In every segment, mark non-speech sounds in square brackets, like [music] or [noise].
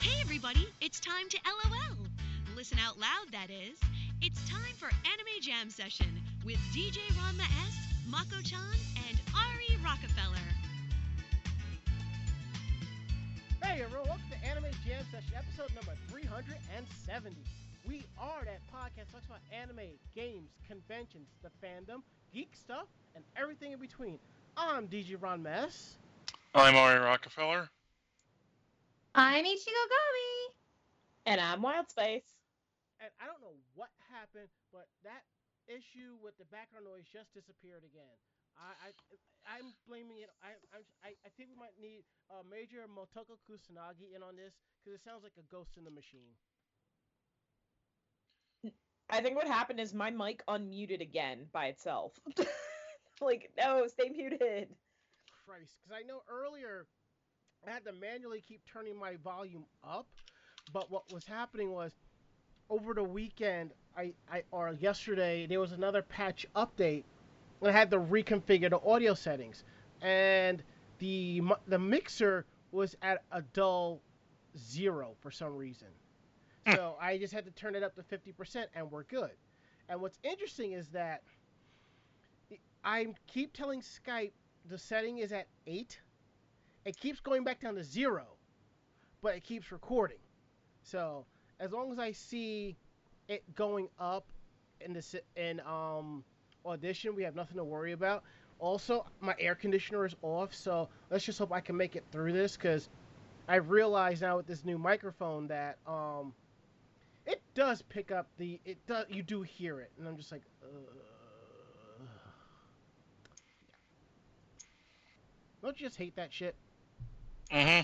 Hey, everybody, it's time to LOL. Listen out loud, that is. It's time for Anime Jam Session with DJ Ranma S, Mako chan, and Ari Rockefeller. Hey everyone, welcome to Anime Jam Session, episode number 370. We are that podcast that talks about anime, games, conventions, the fandom, geek stuff, and everything in between. I'm DJ Ranma S. I'm Ari Rockefeller. I'm Ichigo Gami. And I'm Wild Spice. And I don't know what happened, but that issue with the background noise just disappeared again. I, I I'm blaming it. I, I'm, I, I think we might need a major Motoko Kusanagi in on this because it sounds like a ghost in the machine. I think what happened is my mic unmuted again by itself. [laughs] like, no, stay muted. Christ, because I know earlier I had to manually keep turning my volume up, but what was happening was over the weekend, I, I or yesterday there was another patch update, and I had to reconfigure the audio settings, and the the mixer was at a dull zero for some reason. Hmm. So I just had to turn it up to 50% and we're good. And what's interesting is that I keep telling Skype the setting is at 8. It keeps going back down to 0, but it keeps recording. So as long as I see it going up in the in um audition, we have nothing to worry about. Also, my air conditioner is off, so let's just hope I can make it through this because I realize now with this new microphone that um it does pick up the it does you do hear it and i'm just like uh, don't you just hate that shit Mm-hmm.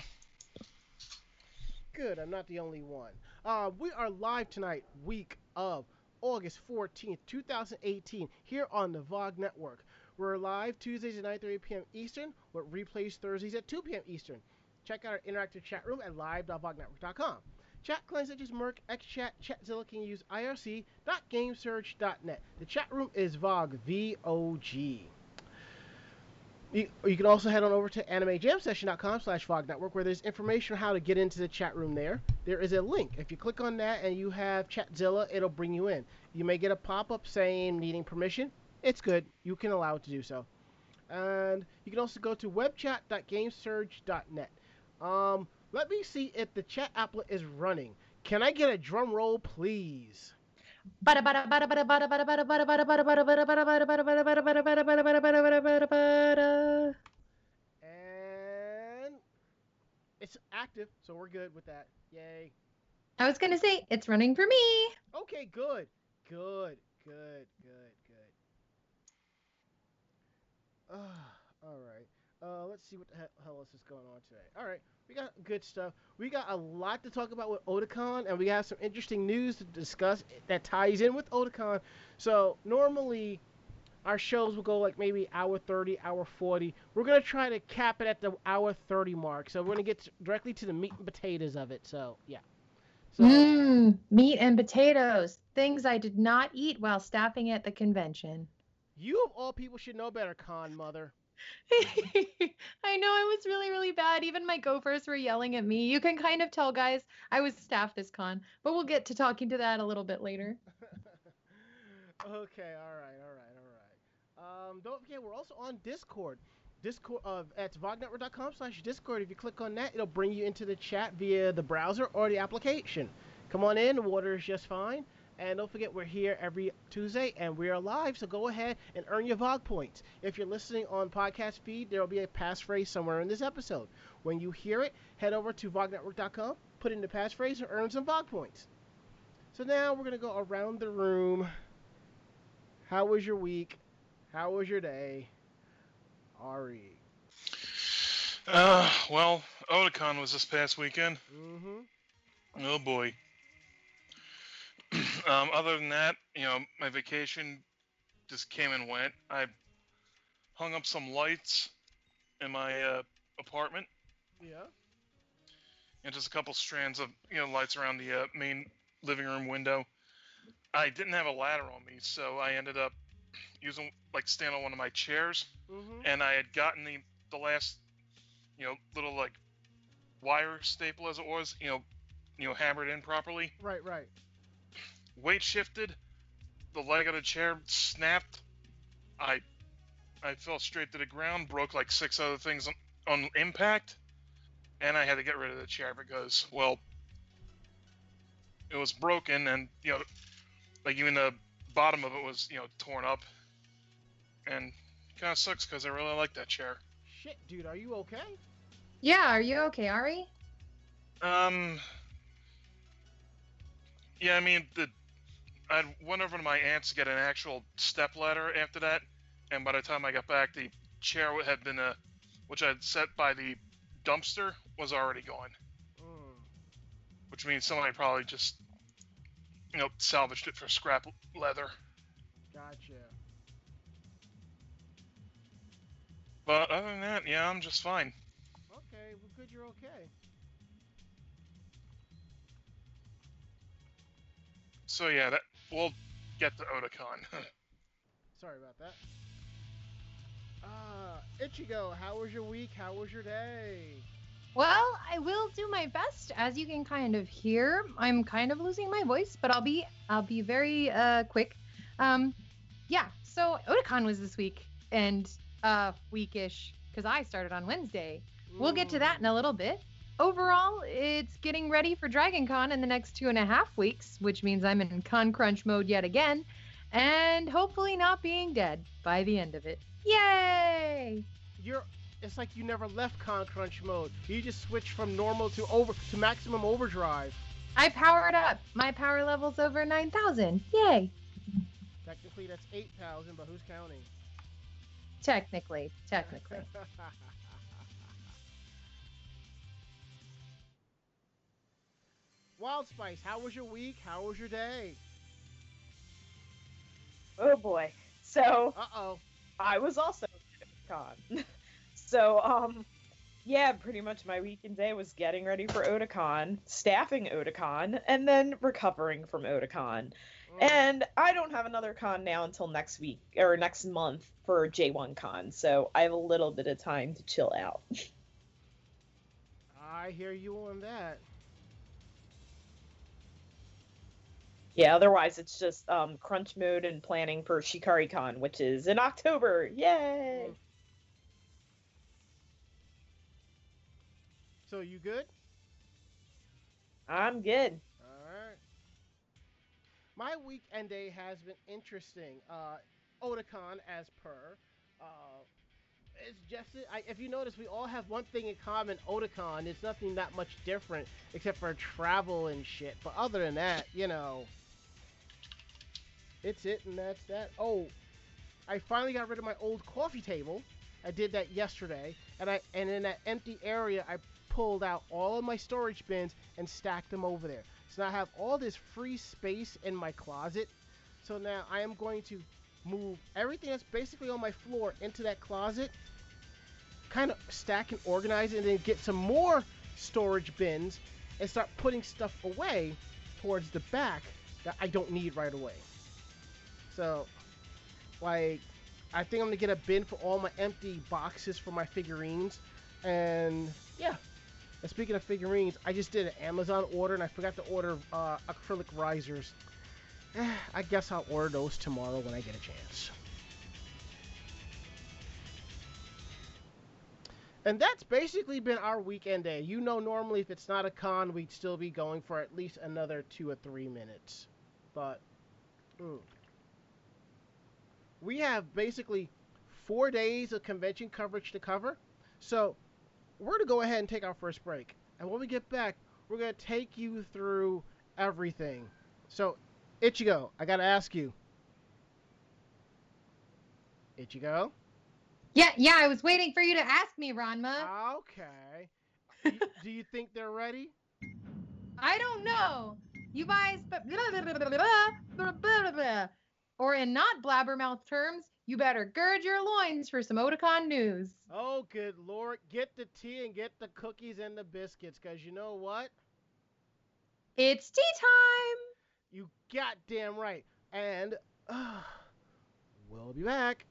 good i'm not the only one uh, we are live tonight week of august 14th 2018 here on the vog network we're live tuesdays at 9.30 p.m eastern with replays thursdays at 2 p.m eastern check out our interactive chat room at live.vognetwork.com Chat clients such as mIRC, XChat, Chatzilla can use irc.gamesurge.net. The chat room is VOG, V-O-G. You, you can also head on over to animejamsession.com slash VOG network where there's information on how to get into the chat room there. There is a link. If you click on that and you have Chatzilla, it'll bring you in. You may get a pop-up saying needing permission. It's good. You can allow it to do so. And you can also go to webchat.gamesurge.net. Um, let me see if the chat applet is running. Can I get a drum roll, please? And it's active, so we're good with that. Yay. I was going to say, it's running for me. Okay, good. Good, good, good, good. Uh, all right. Uh, let's see what the hell else is going on today. All right, we got good stuff. We got a lot to talk about with Otakon, and we have some interesting news to discuss that ties in with Otakon. So normally, our shows will go like maybe hour 30, hour 40. We're gonna try to cap it at the hour 30 mark. So we're gonna get directly to the meat and potatoes of it. So yeah. So, mm, meat and potatoes, things I did not eat while staffing at the convention. You of all people should know better, con mother. [laughs] I know it was really, really bad. Even my gophers were yelling at me. You can kind of tell, guys, I was staff this con, but we'll get to talking to that a little bit later. [laughs] okay, all right, all right, all right. Um, don't forget, we're also on Discord. Discord uh, at vognetwork.com slash Discord. If you click on that, it'll bring you into the chat via the browser or the application. Come on in, water is just fine. And don't forget, we're here every Tuesday and we are live, so go ahead and earn your VOG points. If you're listening on podcast feed, there will be a passphrase somewhere in this episode. When you hear it, head over to VOGnetwork.com, put in the passphrase, and earn some VOG points. So now we're going to go around the room. How was your week? How was your day? Ari. Uh, well, Otakon was this past weekend. Mm-hmm. Oh boy. Um, other than that, you know, my vacation just came and went. I hung up some lights in my uh, apartment. Yeah. And just a couple strands of you know lights around the uh, main living room window. I didn't have a ladder on me, so I ended up using like stand on one of my chairs, mm-hmm. and I had gotten the the last you know little like wire staple as it was, you know, you know hammered in properly. Right, right. Weight shifted, the leg of the chair snapped. I I fell straight to the ground, broke like six other things on, on impact, and I had to get rid of the chair because well, it was broken and you know, like even the bottom of it was you know torn up, and kind of sucks because I really like that chair. Shit, dude, are you okay? Yeah, are you okay, Ari? Um. Yeah, I mean the. I went over to my aunt's to get an actual step ladder after that, and by the time I got back, the chair had been uh, which I'd set by the dumpster was already gone, Mm. which means somebody probably just, you know, salvaged it for scrap leather. Gotcha. But other than that, yeah, I'm just fine. Okay, well, good, you're okay. So yeah, that we'll get to Otakon. [laughs] Sorry about that. Uh, Ichigo, how was your week? How was your day? Well, I will do my best. As you can kind of hear, I'm kind of losing my voice, but I'll be I'll be very uh quick. Um yeah, so Otakon was this week and uh weekish because I started on Wednesday. We'll get to that in a little bit. Overall, it's getting ready for Dragon Con in the next two and a half weeks, which means I'm in con crunch mode yet again, and hopefully not being dead by the end of it. Yay! You're. It's like you never left Con Crunch mode. You just switched from normal to over to maximum overdrive. I powered up. My power level's over 9,000. Yay! Technically, that's eight thousand, but who's counting? Technically, technically. [laughs] Wild Spice, how was your week? How was your day? Oh boy. So Uh oh. I was also Otakon. [laughs] so um yeah, pretty much my weekend day was getting ready for Otakon, staffing Otakon, and then recovering from Otakon. And I don't have another con now until next week or next month for J1 Con, so I have a little bit of time to chill out. [laughs] I hear you on that. Yeah, otherwise it's just um, crunch mode and planning for Shikari Con, which is in October. Yay! So you good? I'm good. Alright. My weekend day has been interesting. Uh, Otakon, as per. Uh, it's just, I, if you notice, we all have one thing in common Otakon. It's nothing that much different except for travel and shit. But other than that, you know, it's it and that's that. Oh, I finally got rid of my old coffee table. I did that yesterday, and I and in that empty area, I pulled out all of my storage bins and stacked them over there. So now I have all this free space in my closet. So now I am going to move everything that's basically on my floor into that closet, kind of stack and organize it, and then get some more storage bins and start putting stuff away towards the back that I don't need right away. So, like, I think I'm gonna get a bin for all my empty boxes for my figurines, and yeah. And speaking of figurines, I just did an Amazon order and I forgot to order uh, acrylic risers. Eh, [sighs] I guess I'll order those tomorrow when I get a chance. And that's basically been our weekend day. You know, normally if it's not a con, we'd still be going for at least another two or three minutes. But, mm. We have basically four days of convention coverage to cover. So, we're going to go ahead and take our first break. And when we get back, we're going to take you through everything. So, Ichigo, I got to ask you. Ichigo? Yeah, yeah, I was waiting for you to ask me, Ranma. Okay. Do you- think they're ready? I don't know. You guys, but blah, blah, blah, or in not blabbermouth terms, you better gird your loins for some Otakon news. Oh, good lord. Get the tea and get the cookies and the biscuits, because you know what? It's tea time. You goddamn right. And uh, [sighs] we'll be back.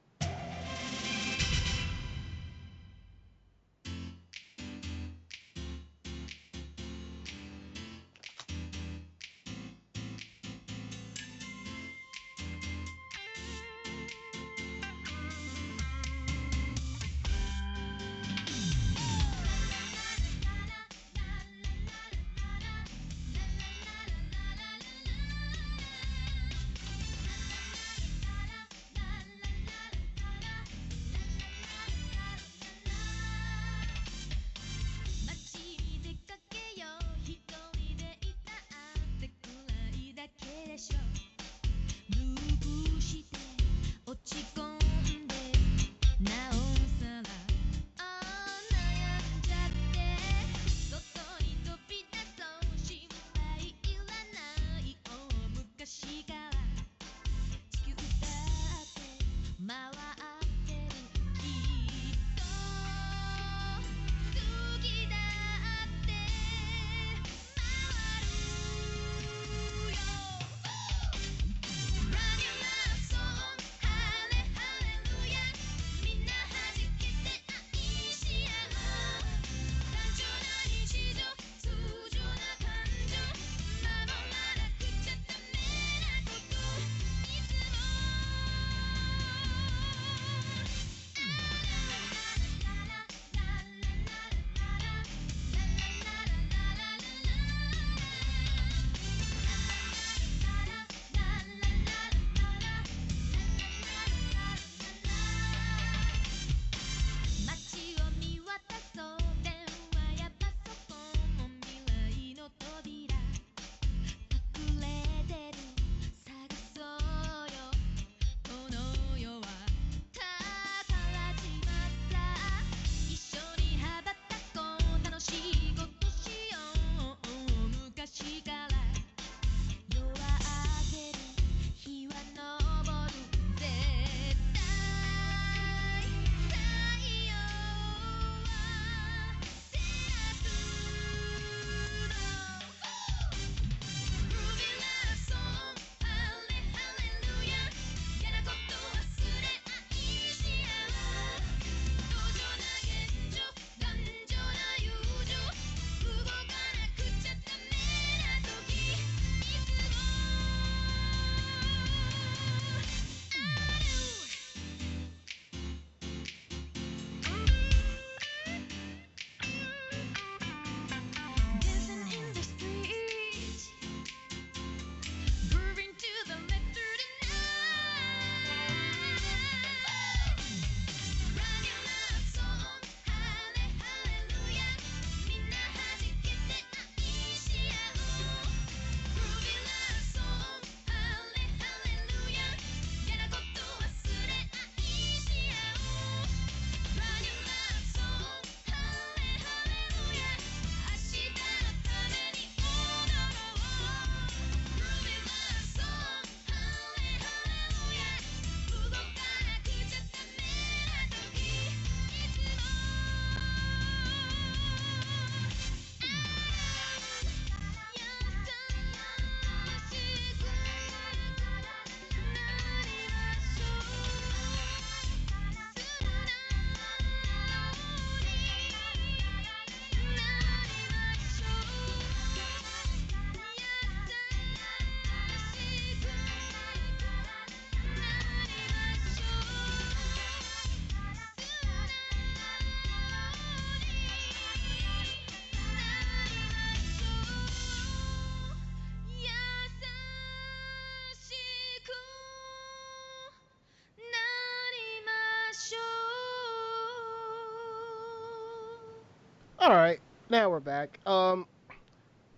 All right, now we're back. Um,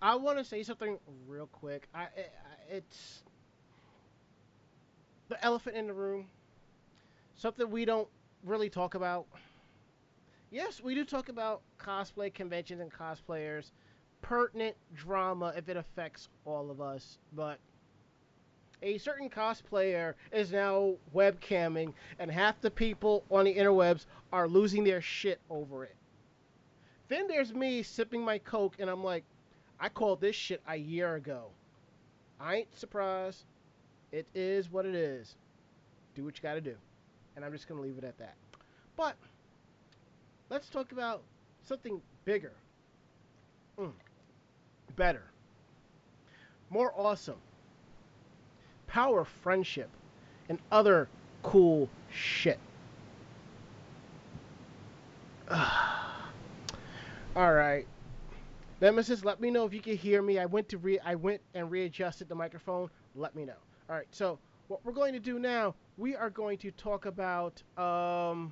I want to say something real quick. I, I it's the elephant in the room. Something we don't really talk about. Yes, we do talk about cosplay conventions and cosplayers, pertinent drama if it affects all of us, but a certain cosplayer is now webcamming, and half the people on the interwebs are losing their shit over it. Then there's me sipping my Coke, and I'm like, I called this shit a year ago. I ain't surprised. It is what it is. Do what you gotta do. And I'm just gonna leave it at that. But let's talk about something bigger, mm. better, more awesome, power friendship, and other cool shit. All right. Nemesis, let me know if you can hear me. I went to re I went and readjusted the microphone. Let me know. All right. So what we're going to do now, we are going to talk about um,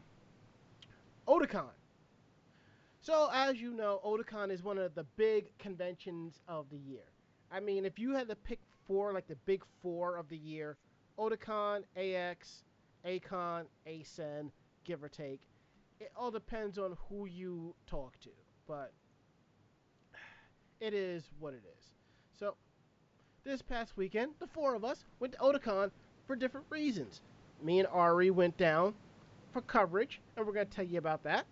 Otakon. So as you know, Otakon is one of the big conventions of the year. I mean, if you had to pick four, like the big four of the year, Otakon, AX, A-Kon, ACen, give or take. It all depends on who you talk to, but it is what it is. So, this past weekend, the four of us went to Otakon for different reasons. Me and Ari went down for coverage, and we're going to tell you about that.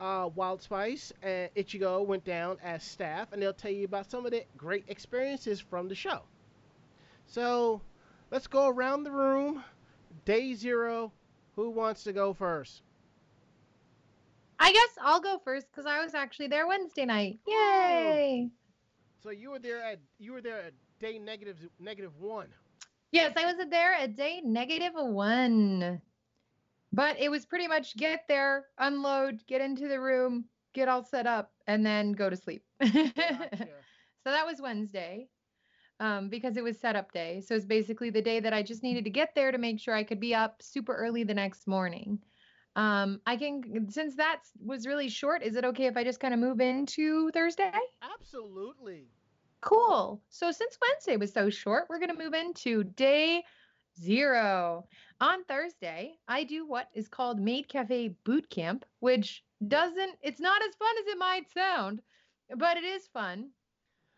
Uh, Wild Spice and Ichigo went down as staff, and they'll tell you about some of the great experiences from the show. So, let's go around the room. Day zero. Who wants to go first? I guess I'll go first because I was actually there Wednesday night. Yay! So you were there at you were there at day negative negative one. Yes, I was there at day negative one. But it was pretty much get there, unload, get into the room, get all set up, and then go to sleep. Gotcha. [laughs] So that was Wednesday um, because it was setup day. So it's basically the day that I just needed to get there to make sure I could be up super early the next morning. Um, I can, since that was really short, is it okay if I just kind of move into Thursday? Absolutely. Cool. So since Wednesday was so short, we're going to move into day zero. On Thursday, I do what is called Maid Cafe Boot Camp, which doesn't, it's not as fun as it might sound, but it is fun.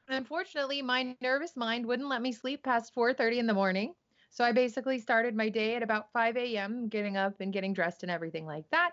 Unfortunately, my nervous mind wouldn't let me sleep past 4:30 in the morning. So I basically started my day at about 5 a.m., getting up and getting dressed and everything like that.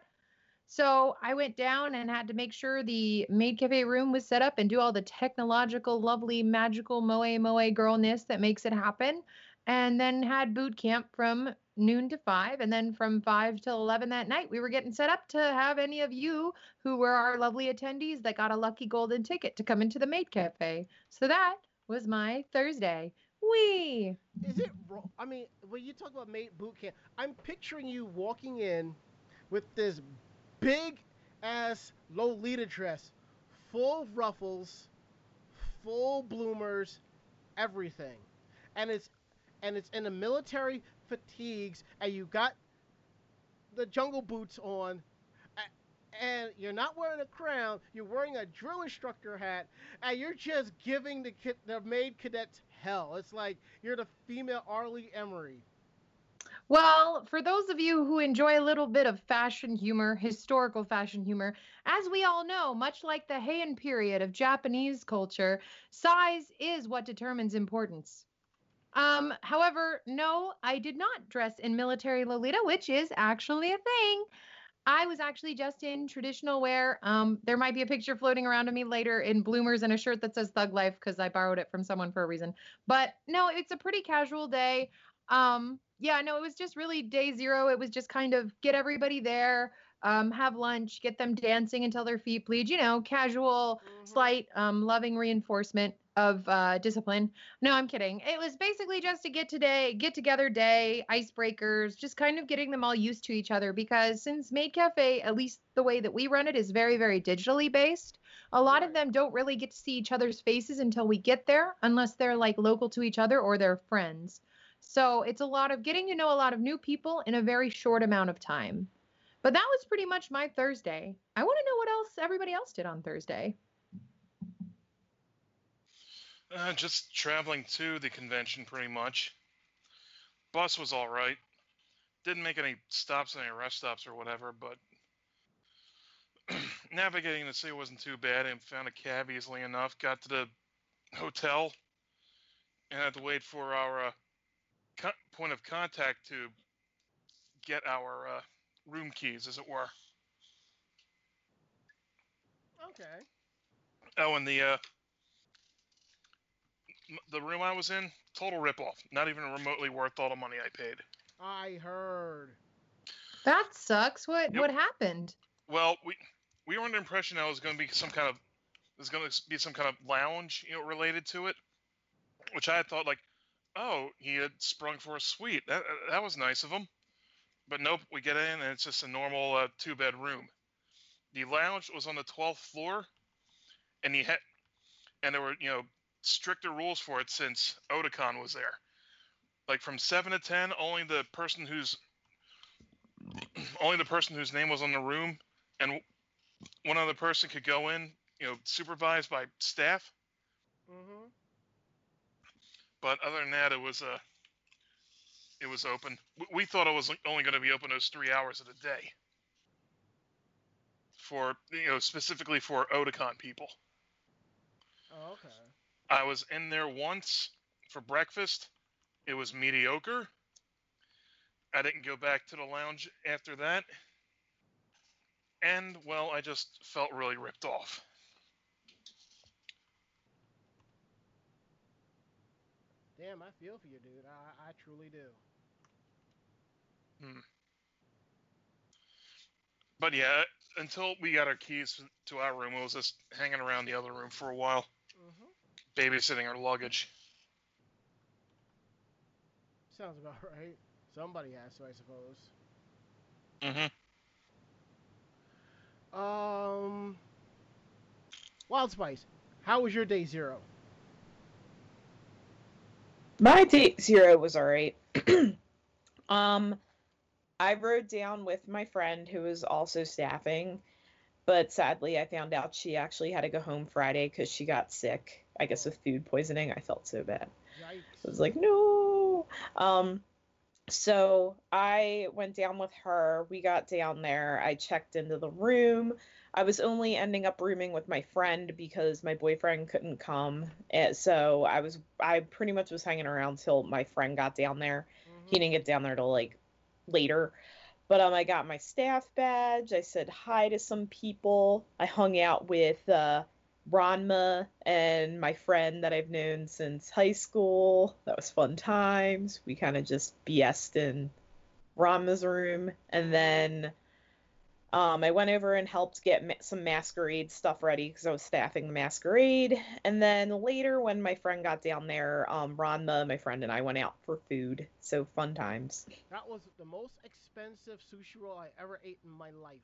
So I went down and had to make sure the maid cafe room was set up and do all the technological, lovely, magical moe moe girlness that makes it happen. And then had boot camp from noon to five. And then from five till 11 that night, we were getting set up to have any of you who were our lovely attendees that got a lucky golden ticket to come into the maid cafe. So that was my Thursday. Wee! Is it wrong? I mean, when you talk about mate boot camp, I'm picturing you walking in with this big ass Lolita dress, full of ruffles, full bloomers, everything, and it's and it's in the military fatigues, and you got the jungle boots on, and you're not wearing a crown. You're wearing a drill instructor hat, and you're just giving the kid, the maid cadets hell. It's like you're the female R. Lee Ermey. Well, for those of you who enjoy a little bit of fashion humor, historical fashion humor, as we all know, much like the Heian period of Japanese culture, size is what determines importance. Um, however, no, I did not dress in military Lolita, which is actually a thing. I was actually just in traditional wear. Um, there might be a picture floating around of me later in bloomers and a shirt that says Thug Life because I borrowed it from someone for a reason. But no, it's a pretty casual day. Um, yeah, no, it was just really day zero. It was just kind of get everybody there, um, have lunch, get them dancing until their feet bleed. You know, casual, Mhm. slight, um, loving reinforcement of uh, discipline. No, I'm kidding. It was basically just a get today, get together day, icebreakers, just kind of getting them all used to each other. Because since Maid Cafe, at least the way that we run it, is very, very digitally based. A lot of them don't really get to see each other's faces until we get there, unless they're like local to each other or they're friends. So it's a lot of getting to know a lot of new people in a very short amount of time. But that was pretty much my Thursday. I want to know what else everybody else did on Thursday. Uh, just traveling to the convention, pretty much. Bus was all right. Didn't make any stops, any rest stops or whatever, but [clears throat] navigating the city wasn't too bad and found a cab easily enough. Got to the hotel and had to wait for our uh, co- point of contact to get our uh, room keys, as it were. Okay. Oh, and the uh, the room I was in, total ripoff. Not even remotely worth all the money I paid. I heard. That sucks. What Yep. what happened? Well, we we were under the impression that it was going to be some kind of there's going to be some kind of lounge, you know, related to it, which I had thought like, oh, he had sprung for a suite. That that was nice of him. But nope, we get in and it's just a normal uh, two bed room. The lounge was on the twelfth floor, and he had, and there were you know stricter rules for it since Otakon was there. Like from seven to ten, only the person who's [clears throat] only the person whose name was on the room and one other person could go in, you know, supervised by staff. Mm-hmm. But other than that, it was uh, it was open. We, we thought it was only going to be open those three hours of the day. For you know, specifically for Otakon people. Oh, okay. I was in there once for breakfast. It was mediocre. I didn't go back to the lounge after that. And, well, I just felt really ripped off. Damn, I feel for you, dude. I, I truly do. Hmm. But yeah, until we got our keys to our room, it was just hanging around the other room for a while. Babysitting our luggage. Sounds about [laughs] right. Somebody has to, I suppose. Mm-hmm. Um, Wild Spice, how was your day zero? My day zero was alright. [clears throat] um, I rode down with my friend who was also staffing, but sadly, I found out she actually had to go home Friday because she got sick. I guess with food poisoning. I felt so bad. Yikes. I was like, no. Um, so I went down with her. We got down there. I checked into the room. I was only ending up rooming with my friend because my boyfriend couldn't come. And so I was I pretty much was hanging around till my friend got down there. Mhm. He didn't get down there till like later. But um I got my staff badge. I said hi to some people. I hung out with uh Ranma and my friend that I've known since high school. That was fun times. We kind of just BS'd in Ranma's room. And then um, I went over and helped get ma- some masquerade stuff ready because I was staffing the masquerade. And then later, when my friend got down there, um, Ranma, my friend, and I went out for food. So fun times. That was the most expensive sushi roll I ever ate in my life.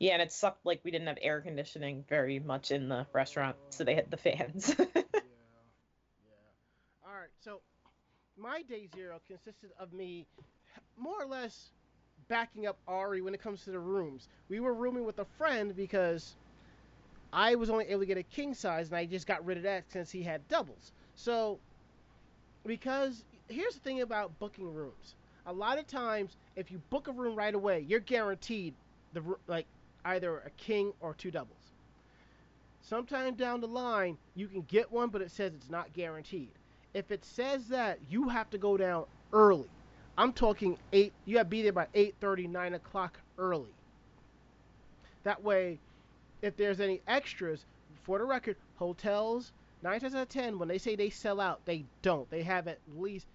Yeah, and it sucked like we didn't have air conditioning very much in the restaurant, so they had the fans. [laughs] yeah. Yeah. All right. So my day zero consisted of me more or less backing up Ari when it comes to the rooms. We were rooming with a friend because I was only able to get a king size and I just got rid of that since he had doubles. So because here's the thing about booking rooms. A lot of times if you book a room right away, you're guaranteed the like either a king or two doubles. Sometime down the line, you can get one, but it says it's not guaranteed. If it says that, you have to go down early. I'm talking eight. You have to be there by 8:30, 9 o'clock early. That way, if there's any extras, for the record, hotels nine times out of ten, when they say they sell out, they don't. They have at least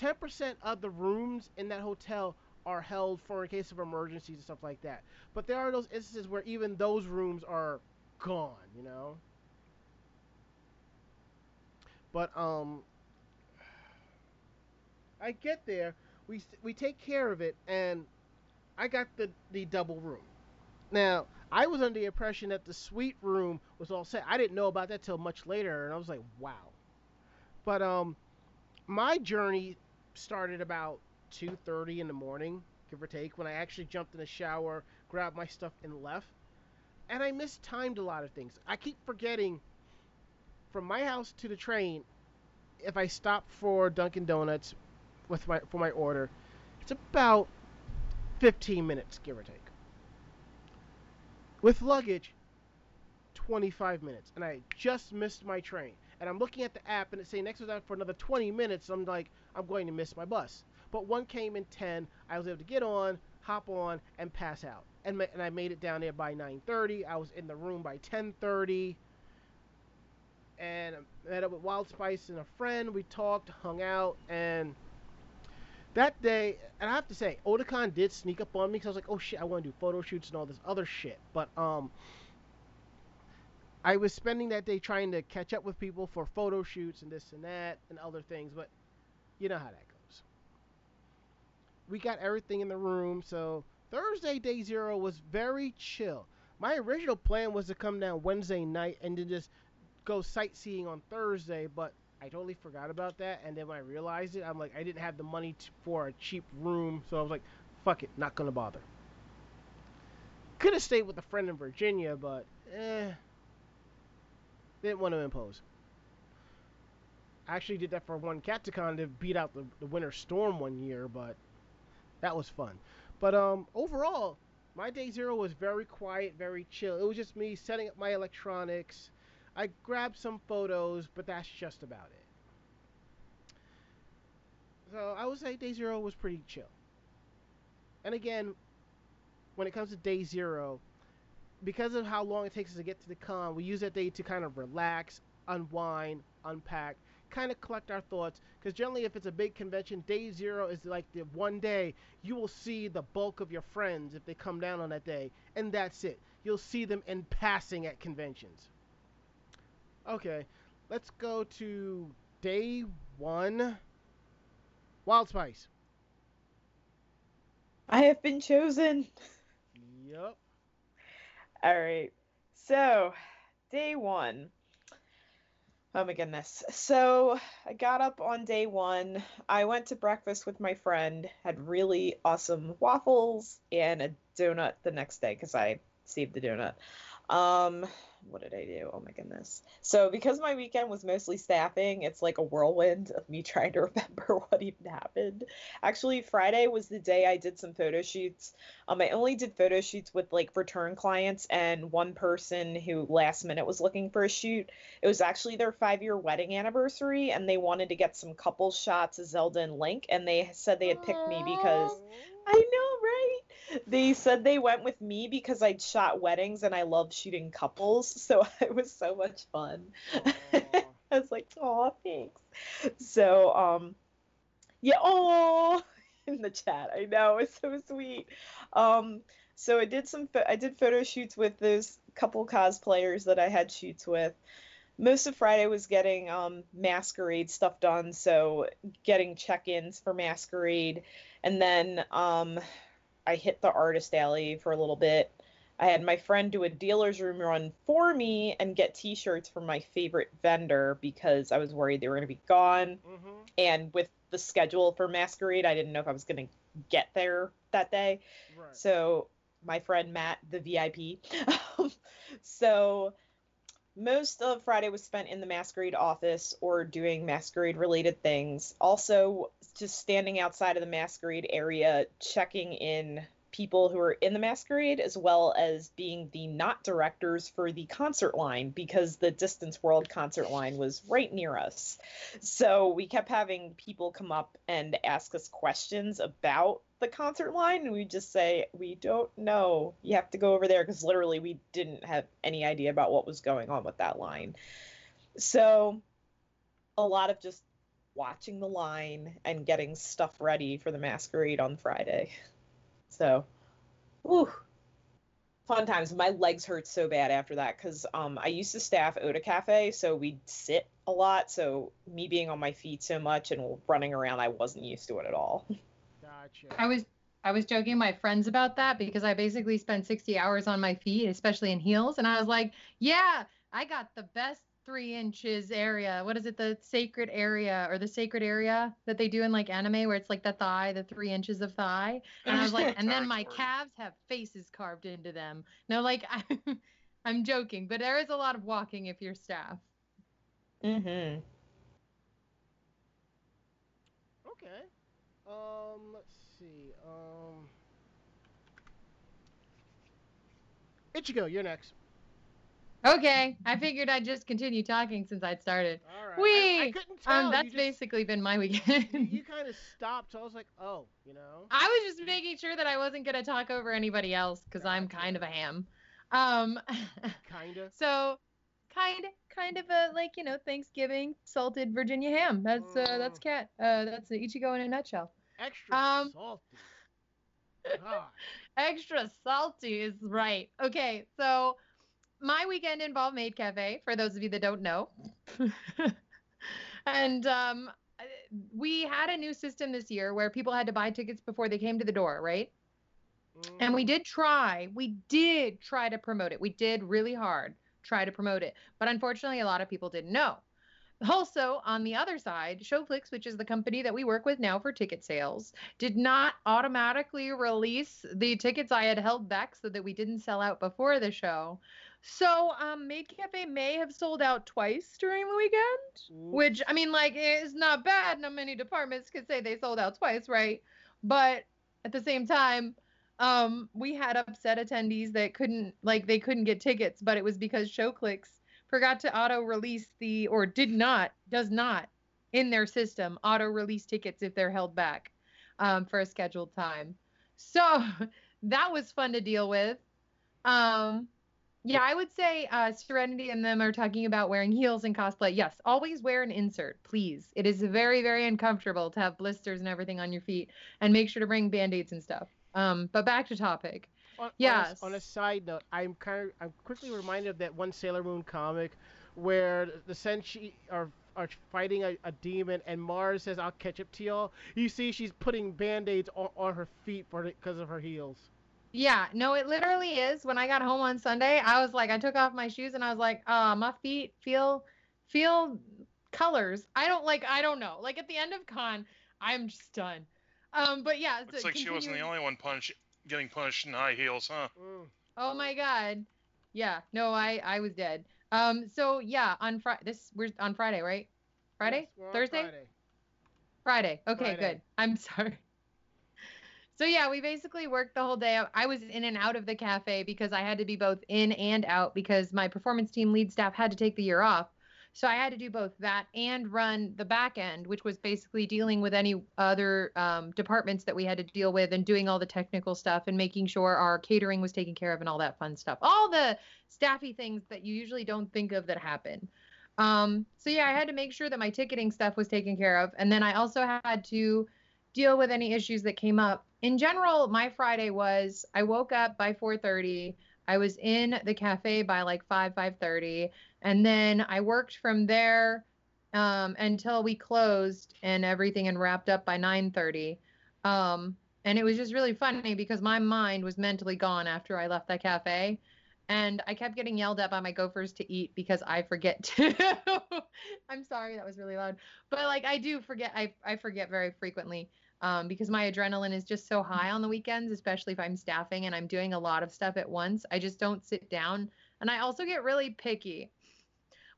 10% of the rooms in that hotel are held for in case of emergencies and stuff like that. But there are those instances where even those rooms are gone, you know. But um, I get there, we we take care of it, and I got the the double room. Now I was under the impression that the suite room was all set. I didn't know about that till much later, and I was like, wow. But um, my journey started about 2:30 in the morning, give or take, when I actually jumped in the shower, grabbed my stuff, and left. And I mistimed a lot of things. I keep forgetting from my house to the train, if I stop for Dunkin' Donuts with my for my order, it's about 15 minutes, give or take. With luggage, 25 minutes, and I just missed my train. And I'm looking at the app, and it's saying next was out for another 20 minutes. I'm like, I'm going to miss my bus. But one came in 10. I was able to get on, hop on, and pass out. And, ma- and I made it down there by 9:30. I was in the room by 10:30. And I met up with Wild Spice and a friend. We talked, hung out, and that day, and I have to say, Otakon did sneak up on me because I was like, oh shit, I want to do photo shoots and all this other shit. But um, I was spending that day trying to catch up with people for photo shoots and this and that and other things. But you know how that. We got everything in the room, so Thursday, day zero, was very chill. My original plan was to come down Wednesday night and then just go sightseeing on Thursday, but I totally forgot about that. And then when I realized it, I'm like, I didn't have the money to, for a cheap room, so I was like, fuck it, not gonna bother. Could have stayed with a friend in Virginia, but eh, didn't want to impose. I actually did that for one Katsucon to beat out the, the winter storm one year, but that was fun. But um, overall, my day zero was very quiet, very chill. It was just me setting up my electronics. I grabbed some photos, but that's just about it. So I would say day zero was pretty chill. And again, when it comes to day zero, because of how long it takes us to get to the con, we use that day to kind of relax, unwind, unpack, kind of collect our thoughts. Because generally, if it's a big convention, day zero is like the one day you will see the bulk of your friends if they come down on that day, and that's it. You'll see them in passing at conventions. Okay, let's go to day one. Wild Spice. I have been chosen. Yep. All right. So, day one. Oh my goodness. So, I got up on day one. I went to breakfast with my friend, had really awesome waffles and a donut the next day because I saved the donut. Um, what did I do? Oh my goodness. So because my weekend was mostly staffing, it's like a whirlwind of me [laughs] trying to remember [laughs] what even happened. Actually, Friday was the day I did some photo shoots. Um, I only did photo shoots with like return clients and one person who last minute was looking for a shoot. It was actually their five year wedding anniversary, and they wanted to get some couple shots of Zelda and Link, and they said they had picked me because I know, right? They said they went with me because I'd shot weddings and I love shooting couples, [laughs] so [laughs] it was so much fun. [laughs] I was like, "Oh, thanks." So, um, yeah, oh, in the chat, I know it's so sweet. Um, so I did some, I did photo shoots with those couple cosplayers that I had shoots with. Most of Friday was getting um, masquerade stuff done, so getting check-ins for masquerade, and then um, I hit the artist alley for a little bit. I had my friend do a dealer's room run for me and get t-shirts from my favorite vendor because I was worried they were going to be gone. Mm-hmm. And with the schedule for Masquerade, I didn't know if I was going to get there that day. Right. So my friend Matt, the VIP. [laughs] so most of Friday was spent in the Masquerade office or doing Masquerade related things. Also, just standing outside of the Masquerade area, checking in people who are in the Masquerade, as well as being the not directors for the concert line because the Distance World concert line was right near us. So we kept having people come up and ask us questions about the concert line, and we just say, We don't know. You have to go over there because literally we didn't have any idea about what was going on with that line. So a lot of just watching the line and getting stuff ready for the masquerade on Friday. So, whew, fun times. My legs hurt so bad after that because um, I used to staff Oda Cafe, so we'd sit a lot. So me being on my feet so much and running around, I wasn't used to it at all. [laughs] Gotcha. I was I was joking my friends about that because I basically spent 60 hours on my feet, especially in heels, and I was like, yeah, I got the best three inches area. What is it? The sacred area or the sacred area that they do in like anime where it's like the thigh, the three inches of thigh. And I was like, and then my [laughs] calves have faces carved into them. No, like [laughs] I'm, I'm joking, but there is a lot of walking if you're staff. Mm-hmm. Okay. Um, let's see. Um, Ichigo, you're next. Okay, I figured I'd just continue talking since I'd started. All right. I, I couldn't tell. Um, that's just, basically been my weekend. you [laughs] kind of stopped, so I was like, oh, you know. I was just making sure that I wasn't gonna talk over anybody else because I'm kind of a ham. Um, [laughs] Kinda. so kind kind of a like you know Thanksgiving salted Virginia ham. That's uh, that's Mm. cat. Uh, that's the Ichigo in a nutshell. Extra Um, salty. [laughs] God. Extra salty is right. Okay, so my weekend involved Maid Cafe. For those of you that don't know, [laughs] and um, we had a new system this year where people had to buy tickets before they came to the door, right? And we Mm, did try, we did try to promote it. We did really hard try to promote it. But unfortunately, a lot of people didn't know. Also, on the other side, ShowClix, which is the company that we work with now for ticket sales, did not automatically release the tickets I had held back so that we didn't sell out before the show. So, um, Maid Cafe may have sold out twice during the weekend, which I mean, like, is not bad. Not many departments could say they sold out twice, right? But at the same time, um, we had upset attendees that couldn't, like, they couldn't get tickets, but it was because ShowClix forgot to auto release the, or did not, does not in their system auto release tickets if they're held back um, for a scheduled time. So [laughs] that was fun to deal with. Um, yeah, I would say uh, Serenity and them are talking about wearing heels in cosplay. Yes, always wear an insert, please. It is very, very uncomfortable to have blisters and everything on your feet, and make sure to bring band-aids and stuff. Um, but back to topic. On, on a s- Yes. On a, side note, I'm kind of I'm quickly reminded of that one Sailor Moon comic where the Senshi are are fighting a, a demon and Mars says I'll catch up to y'all. You see, she's putting band-aids on, on her feet for because of her heels. Yeah, no, it literally is. When I got home on Sunday, I was like, I took off my shoes and I was like, uh, my feet feel feel colors. I don't like I don't know. Like at the end of con, I'm just done. Um, but yeah, Looks so like she wasn't the only one punch getting punished in high heels, huh? Mm. Oh my god. Yeah, no, I I was dead. Um, so yeah, on Friday, this we're on Friday, right? Friday, Yes, Thursday, Friday. Friday. Okay, Friday. good. [laughs] I'm sorry. So yeah, we basically worked the whole day. I was in and out of the cafe because I had to be both in and out because my performance team lead staff had to take the year off. So I had to do both that and run the back end, which was basically dealing with any other um, departments that we had to deal with and doing all the technical stuff and making sure our catering was taken care of and all that fun stuff. All the staffy things that you usually don't think of that happen. Um, so yeah, I had to make sure that my ticketing stuff was taken care of, and then I also had to deal with any issues that came up. In general, my Friday was I woke up by 4:30. I was in the cafe by like 5 5:30, and then I worked from there um, until we closed and everything and wrapped up by 9:30. Um, and it was just really funny because my mind was mentally gone after I left that cafe. And I kept getting yelled at by my gophers to eat because I forget [laughs] to. I'm sorry, that was really loud. But like I do forget I, I forget very frequently um, because my adrenaline is just so high on the weekends, especially if I'm staffing and I'm doing a lot of stuff at once. I just don't sit down. And I also get really picky,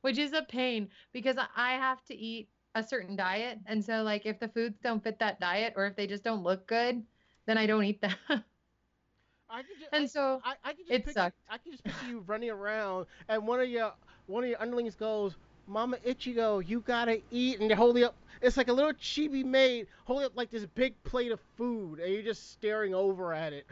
which is a pain because I- I have to eat a certain diet. And so, like, if the foods don't fit that diet or if they just don't look good, then I don't eat them. [laughs] I could just, and so, I, I could just it picture, sucked. I could just picture you running around, and one of your one of your underlings goes, "Mama Ichigo, you gotta eat," and they're holding up. It's like a little chibi maid holding up like this big plate of food, and you're just staring over at it.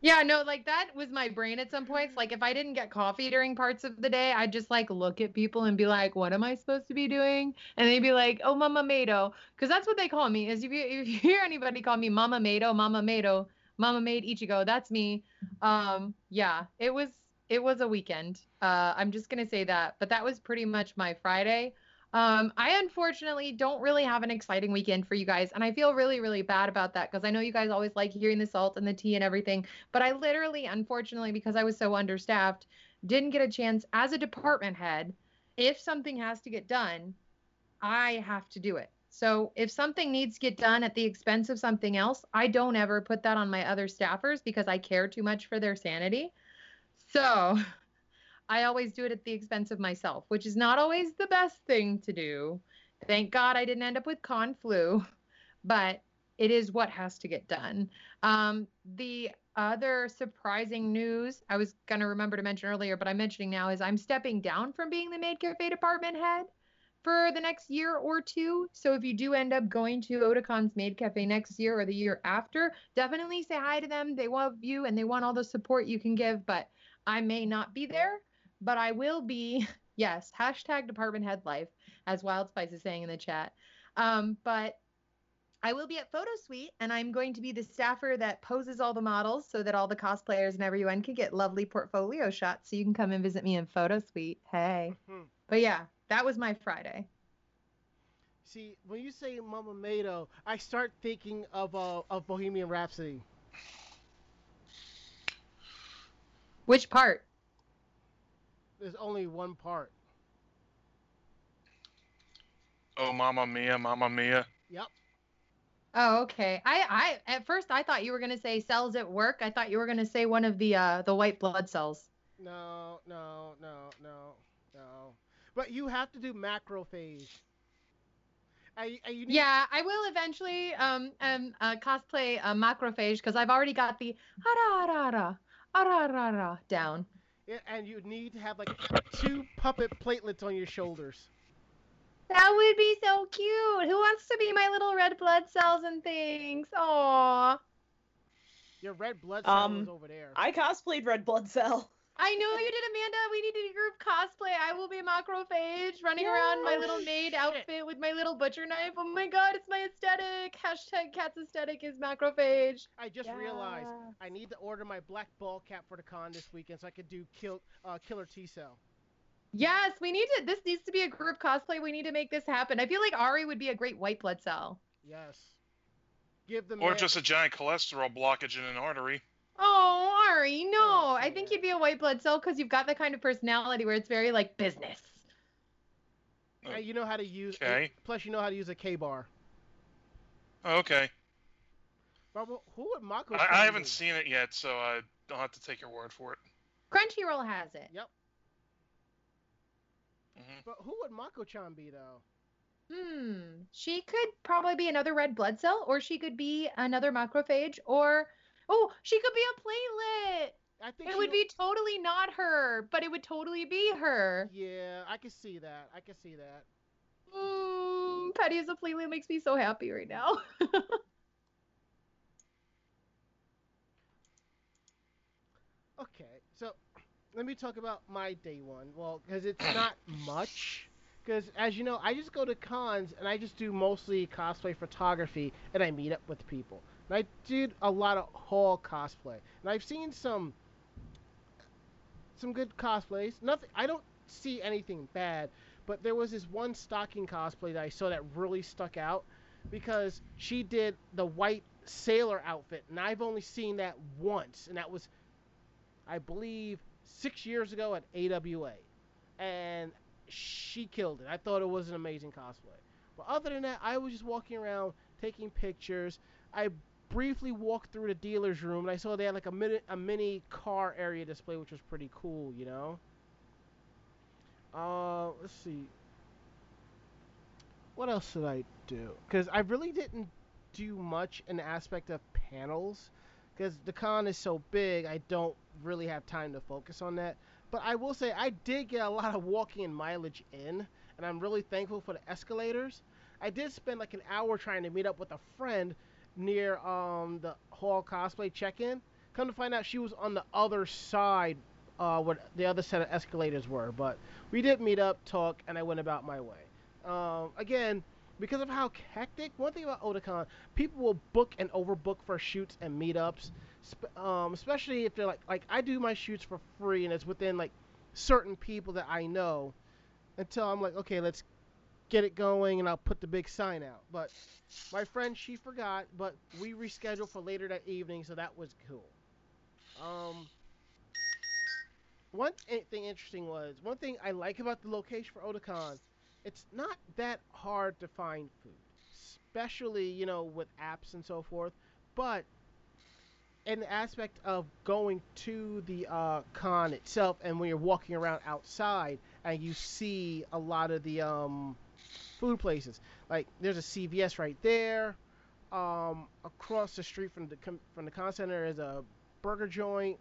Yeah, no, like that was my brain at some points. Like, if I didn't get coffee during parts of the day, I'd just like look at people and be like, what am I supposed to be doing? And they'd be like, oh, Mama Mado. Because that's what they call me. Is if you, if you [laughs] hear anybody call me Mama Mado, Mama Mado, Mama Maid Ichigo, that's me. Um, yeah, it was it was a weekend. Uh, I'm just gonna say that. But that was pretty much my Friday. Um, I unfortunately don't really have an exciting weekend for you guys, and I feel really, really bad about that because I know you guys always like hearing the salt and the tea and everything. But I literally, unfortunately, because I was so understaffed, didn't get a chance as a department head if something has to get done, I have to do it. So if something needs to get done at the expense of something else, I don't ever put that on my other staffers because I care too much for their sanity. So I always do it at the expense of myself, which is not always the best thing to do. Thank God I didn't end up with con flu, [laughs] but it is what has to get done. Um, the other surprising news I was going to remember to mention earlier, but I'm mentioning now is I'm stepping down from being the maid cafe department head for the next year or two. So if you do end up going to Otakon's Maid Cafe next year or the year after, definitely say hi to them. They love you and they want all the support you can give, but I may not be there, but I will be, [laughs] yes, hashtag department head life, as Wild Spice is saying in the chat. Um, but I will be at Photo Suite and I'm going to be the staffer that poses all the models so that all the cosplayers and everyone can get lovely portfolio shots. So you can come and visit me in Photo Suite. Hey. Mhm. But yeah, that was my Friday. See, when you say Mama Mado, I start thinking of uh, of Bohemian Rhapsody. Which part? There's only one part. Oh, Mama Mia, Mama Mia. Yep. Oh, okay. I, I at first I thought you were gonna say cells at work. I thought you were gonna say one of the uh the white blood cells. No, no, no, no, no. But you have to do macrophage. I, I, you need, Yeah, I will eventually um um uh, cosplay a macrophage because I've already got the ara ara ara ara ara down. Yeah, and you'd need to have like two puppet platelets on your shoulders. That would be so cute. Who wants to be my little red blood cells and things? Aw. Your red blood cell Um, is over there. I cosplayed Red Blood Cell. I know you did, Amanda. We need to do group cosplay. I will be macrophage running around my Oh, little maid shit. outfit with my little butcher knife. Oh my god, it's my aesthetic. Hashtag cat's aesthetic is macrophage. I just realized I need to order my black ball cap for the con this weekend so I could do kill uh, killer T cell. Yes, we need to. This needs to be a group cosplay. We need to make this happen. I feel like Ari would be a great white blood cell. Yes. Give them Or just a giant cholesterol blockage in an artery. Oh, Ari, no. Oh, I think you'd be a white blood cell because you've got the kind of personality where it's very like business. Uh, you know how to use. Okay. Plus, you know how to use a K bar. Oh, okay. But who would Mako? I, I haven't be? seen it yet, so I don't have to take your word for it. Crunchyroll has it. Yep. hmm But who would Mako-chan be though? Hmm. She could probably be another red blood cell, or she could be another macrophage, or oh, she could be a platelet. I think It would be totally not her, but it would totally be her. Yeah, I can see that. I can see that. Mm, Patty as a platelet makes me so happy right now. [laughs] Okay, so let me talk about my day one. Well, because it's not [laughs] much. Because as you know, I just go to cons and I just do mostly cosplay photography, and I meet up with people. And I did a lot of hall cosplay, and I've seen some some good cosplays. Nothing. I don't see anything bad, but there was this one stocking cosplay that I saw that really stuck out because she did the white sailor outfit, and I've only seen that once, and that was I believe, six years ago at AWA. And she killed it. I thought it was an amazing cosplay. But other than that, I was just walking around taking pictures. I briefly walked through the dealer's room and I saw they had like a mini, a mini car area display, which was pretty cool, you know? Uh, let's see. What else did I do? Because I really didn't do much in the aspect of panels because the con is so big, I don't really have time to focus on that. But I will say I did get a lot of walking and mileage in, and I'm really thankful for the escalators. I did spend like an hour trying to meet up with a friend near um, the hall cosplay check-in. Come to find out, she was on the other side, uh, where the other set of escalators were. But we did meet up, talk, and I went about my way. Um, again, because of how hectic, one thing about Otakon, people will book and overbook for shoots and meetups, um, especially if they're like, like I do my shoots for free and it's within like certain people that I know. Until I'm like, okay, let's get it going and I'll put the big sign out. But my friend, she forgot, but we rescheduled for later that evening, so that was cool. Um, one thing interesting was one thing I like about the location for Otakon, it's not that hard to find food, especially you know with apps and so forth. But in the aspect of going to the uh, con itself, and when you're walking around outside and you see a lot of the um, food places, like there's a CVS right there. Um, across the street from the from the con center is a burger joint.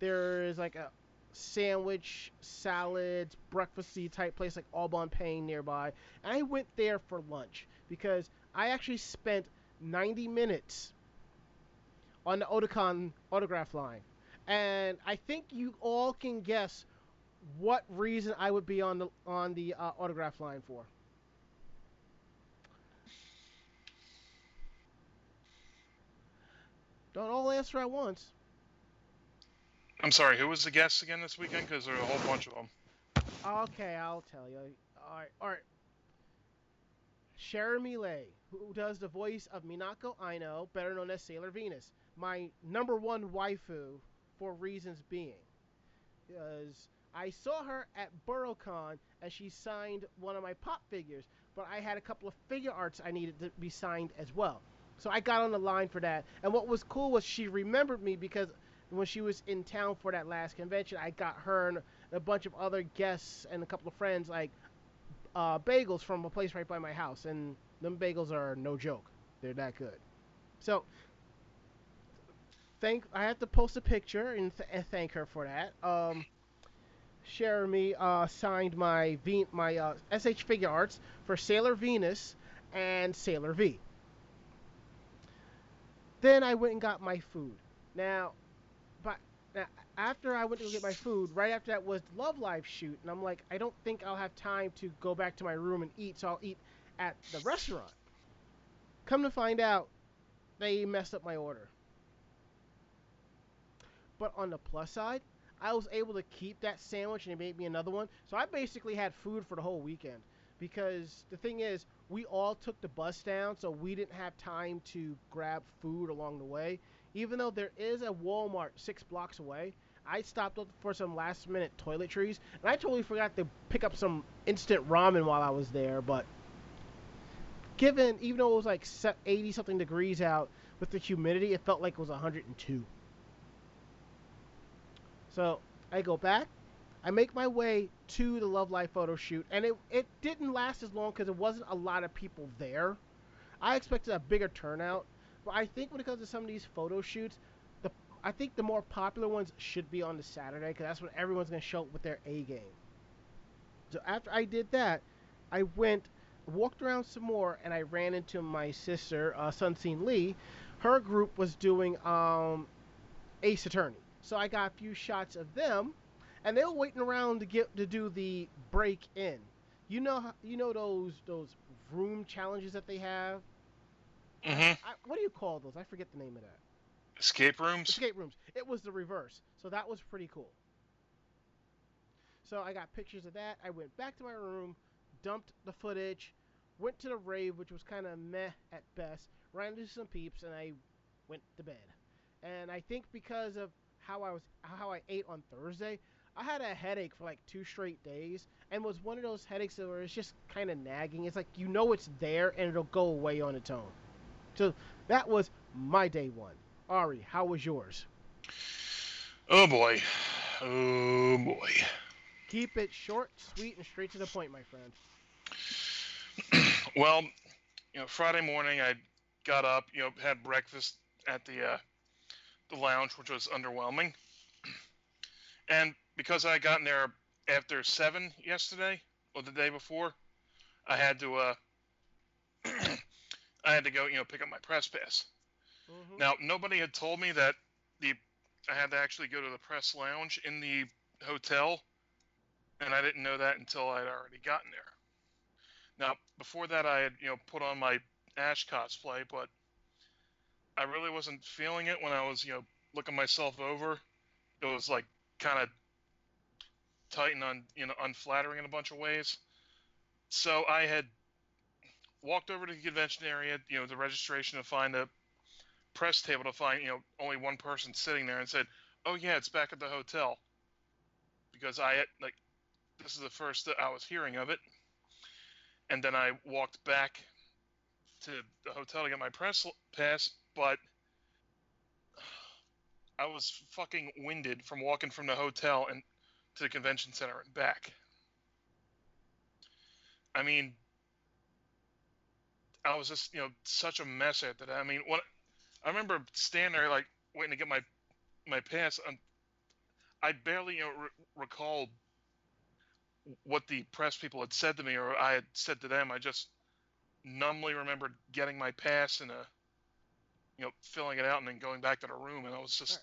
There is like a sandwich, salads, breakfasty type place like Au Bon Pain nearby. And I went there for lunch because I actually spent 90 minutes on the Otakon autograph line. And I think you all can guess what reason I would be on the on the uh, autograph line for. Don't all answer at once. I'm sorry, who was the guest again this weekend? Because there are a whole bunch of them. Okay, I'll tell you. All right, all right. Cherami Leigh, who does the voice of Minako Aino, better known as Sailor Venus, my number one waifu for reasons being, because I saw her at BurrowCon and she signed one of my pop figures, but I had a couple of Figuarts I needed to be signed as well. So I got on the line for that. And what was cool was she remembered me because when she was in town for that last convention, I got her and a bunch of other guests and a couple of friends like uh, bagels from a place right by my house, and them bagels are no joke. They're that good. So thank I have to post a picture and, th- and thank her for that. Um, Cherami uh, signed my v- my uh, SH Figuarts for Sailor Venus and Sailor V. Then I went and got my food. Now, but now, after I went to get my food, right after that was Love Live shoot, and I'm like, I don't think I'll have time to go back to my room and eat, so I'll eat at the restaurant. Come to find out, they messed up my order. But on the plus side, I was able to keep that sandwich and they made me another one. So I basically had food for the whole weekend. Because the thing is, we all took the bus down, so we didn't have time to grab food along the way. Even though there is a Walmart six blocks away, I stopped up for some last minute toiletries, and I totally forgot to pick up some instant ramen while I was there. But given, even though it was like 80 something degrees out with the humidity, it felt like it was 102. So I go back, I make my way to the Love Live photo shoot, and it it didn't last as long because there wasn't a lot of people there. I expected a bigger turnout, but I think when it comes to some of these photo shoots, the I think the more popular ones should be on the Saturday because that's when everyone's gonna show up with their A game. So after I did that, I went, walked around some more, and I ran into my sister, uh, Sunseen Lee. Her group was doing um, Ace Attorney, so I got a few shots of them and they were waiting around to get to do the break in. You know, you know those those room challenges that they have. Mm-hmm. I, what do you call those? I forget the name of that. Escape rooms. Escape rooms. It was the reverse, so that was pretty cool. So I got pictures of that. I went back to my room, dumped the footage, went to the rave, which was kind of meh at best. Ran into some peeps, and I went to bed. And I think because of how I was how I ate on Thursday, I had a headache for like two straight days, and was one of those headaches where it's just kind of nagging. It's like you know it's there, and it'll go away on its own. So that was my day one. Ari, how was yours? Oh boy. Oh boy. Keep it short, sweet, and straight to the point, my friend. [clears throat] Well, you know, Friday morning I got up, you know, had breakfast at the uh, the lounge, which was underwhelming. [clears throat] And because I got in there after seven yesterday or the day before, I had to uh, [clears throat] I had to go, you know, pick up my press pass. Mhm. Now, nobody had told me that the I had to actually go to the press lounge in the hotel, and I didn't know that until I'd already gotten there. Now, before that, I had you know put on my Ash cosplay, but I really wasn't feeling it when I was you know looking myself over. It was like kind of tight and un, you know unflattering in a bunch of ways. So I had walked over to the convention area, you know, the registration to find a press table to find, you know, only one person sitting there and said, "Oh yeah, it's back at the hotel." because I had like this is the first that I was hearing of it, and then I walked back to the hotel to get my press pass, but I was fucking winded from walking from the hotel and to the convention center and back. I mean, I was just you know such a mess at that. I mean, when I remember standing there like waiting to get my my pass, and I barely you know re- recall what the press people had said to me or I had said to them. I just numbly remembered getting my pass and uh, you know filling it out and then going back to the room, and I was just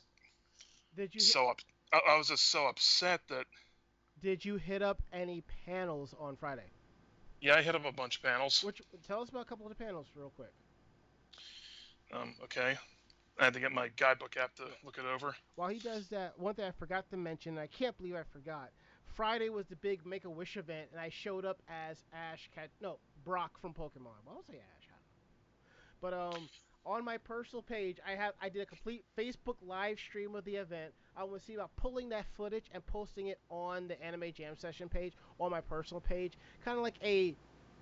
Did you so up. I, I was just so upset that did you hit up any panels on Friday? yeah, I hit up a bunch of panels. Which tell us about a couple of the panels real quick. Um, okay, I had to get my guidebook app to look it over. While he does that, one thing I forgot to mention, and I can't believe I forgot. Friday was the big Make a Wish event, and I showed up as Ash Cat. No, Brock from Pokemon. Why was I Ash? I don't know. But um, on my personal page, I have I did a complete Facebook live stream of the event. I will see about pulling that footage and posting it on the Anime Jam Session page on my personal page, kind of like a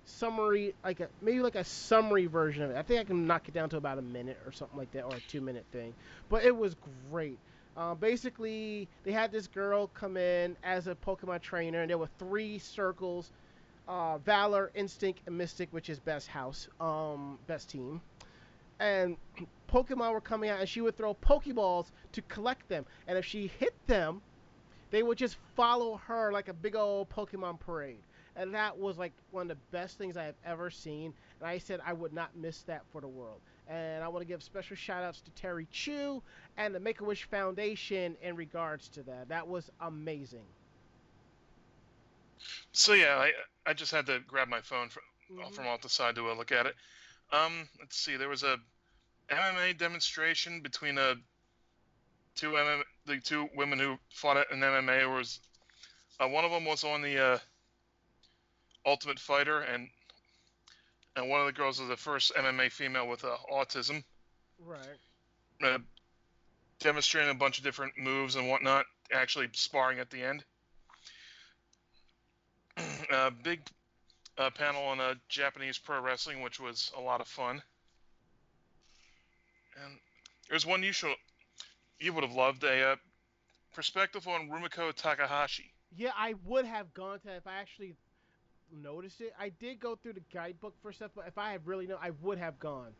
summary, like a maybe like a summary version of it. I think I can knock it down to about a minute or something like that, or a two minute thing. But it was great. Uh, basically, they had this girl come in as a Pokemon trainer, and there were three circles: uh, Valor, Instinct, and Mystic, which is best house, um, best team. And [clears throat] Pokemon were coming out, and she would throw Pokeballs to collect them. And if she hit them, they would just follow her like a big old Pokemon parade. And that was like one of the best things I have ever seen. And I said I would not miss that for the world. And I want to give special shout outs to Terry Chu and the Make a Wish Foundation in regards to that. That was amazing. So yeah, I I just had to grab my phone from Mhm. from off the side to look at it. Um, let's see. There was a MMA demonstration between uh two MMA the two women who fought in MMA. Was uh, one of them was on the uh, Ultimate Fighter, and and one of the girls was the first MMA female with uh, autism, Right. uh, demonstrating a bunch of different moves and whatnot. Actually sparring at the end. [clears throat] uh, big uh, panel on uh, Japanese pro wrestling, which was a lot of fun. And there's one you should you would have loved a uh, perspective on Rumiko Takahashi. Yeah, I would have gone to that if I actually noticed it. I did go through the guidebook for stuff, but if I had really known, I would have gone.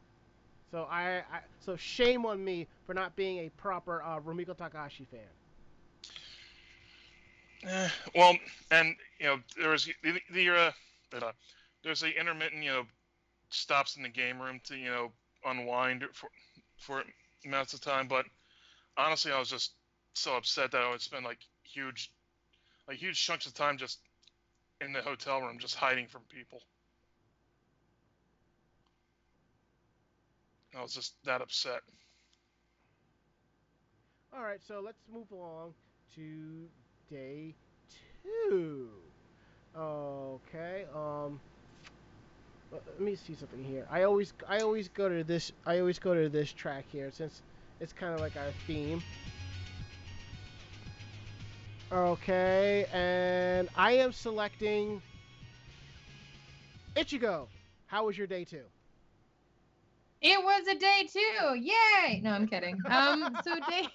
So I, I so shame on me for not being a proper uh, Rumiko Takahashi fan. Eh, well, and you know there was the, the uh, uh, there's the intermittent you know stops in the game room to you know unwind for for amounts of time, but honestly, I was just so upset that I would spend like huge like huge chunks of time just in the hotel room just hiding from people. I was just that upset. All right, so let's move along to day two. Okay. Um. Let me see something here. I always I always go to this I always go to this track here since it's kind of like our theme. Okay, and I am selecting Ichigo. How was your day two? It was a day too. Yay! No, I'm kidding. Um, so [laughs] day.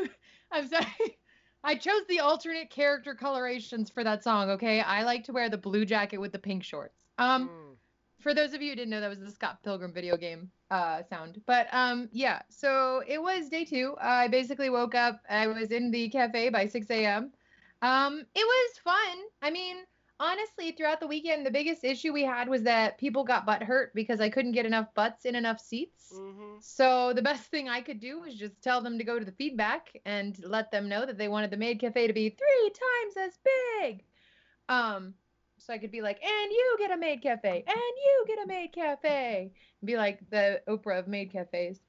[laughs] I'm sorry. I chose the alternate character colorations for that song. Okay, I like to wear the blue jacket with the pink shorts. Um, Mm. for those of you who didn't know, that was the Scott Pilgrim video game uh, sound. But um, yeah, so it was day two. I basically woke up. I was in the cafe by 6 a.m. Um, it was fun. I mean, honestly, throughout the weekend, the biggest issue we had was that people got butt hurt because I couldn't get enough butts in enough seats. Mhm. So the best thing I could do was just tell them to go to the feedback and let them know that they wanted the maid cafe to be three times as big. Um, so I could be like, and you get a maid cafe, and you get a maid cafe, and be like the Oprah of maid cafes.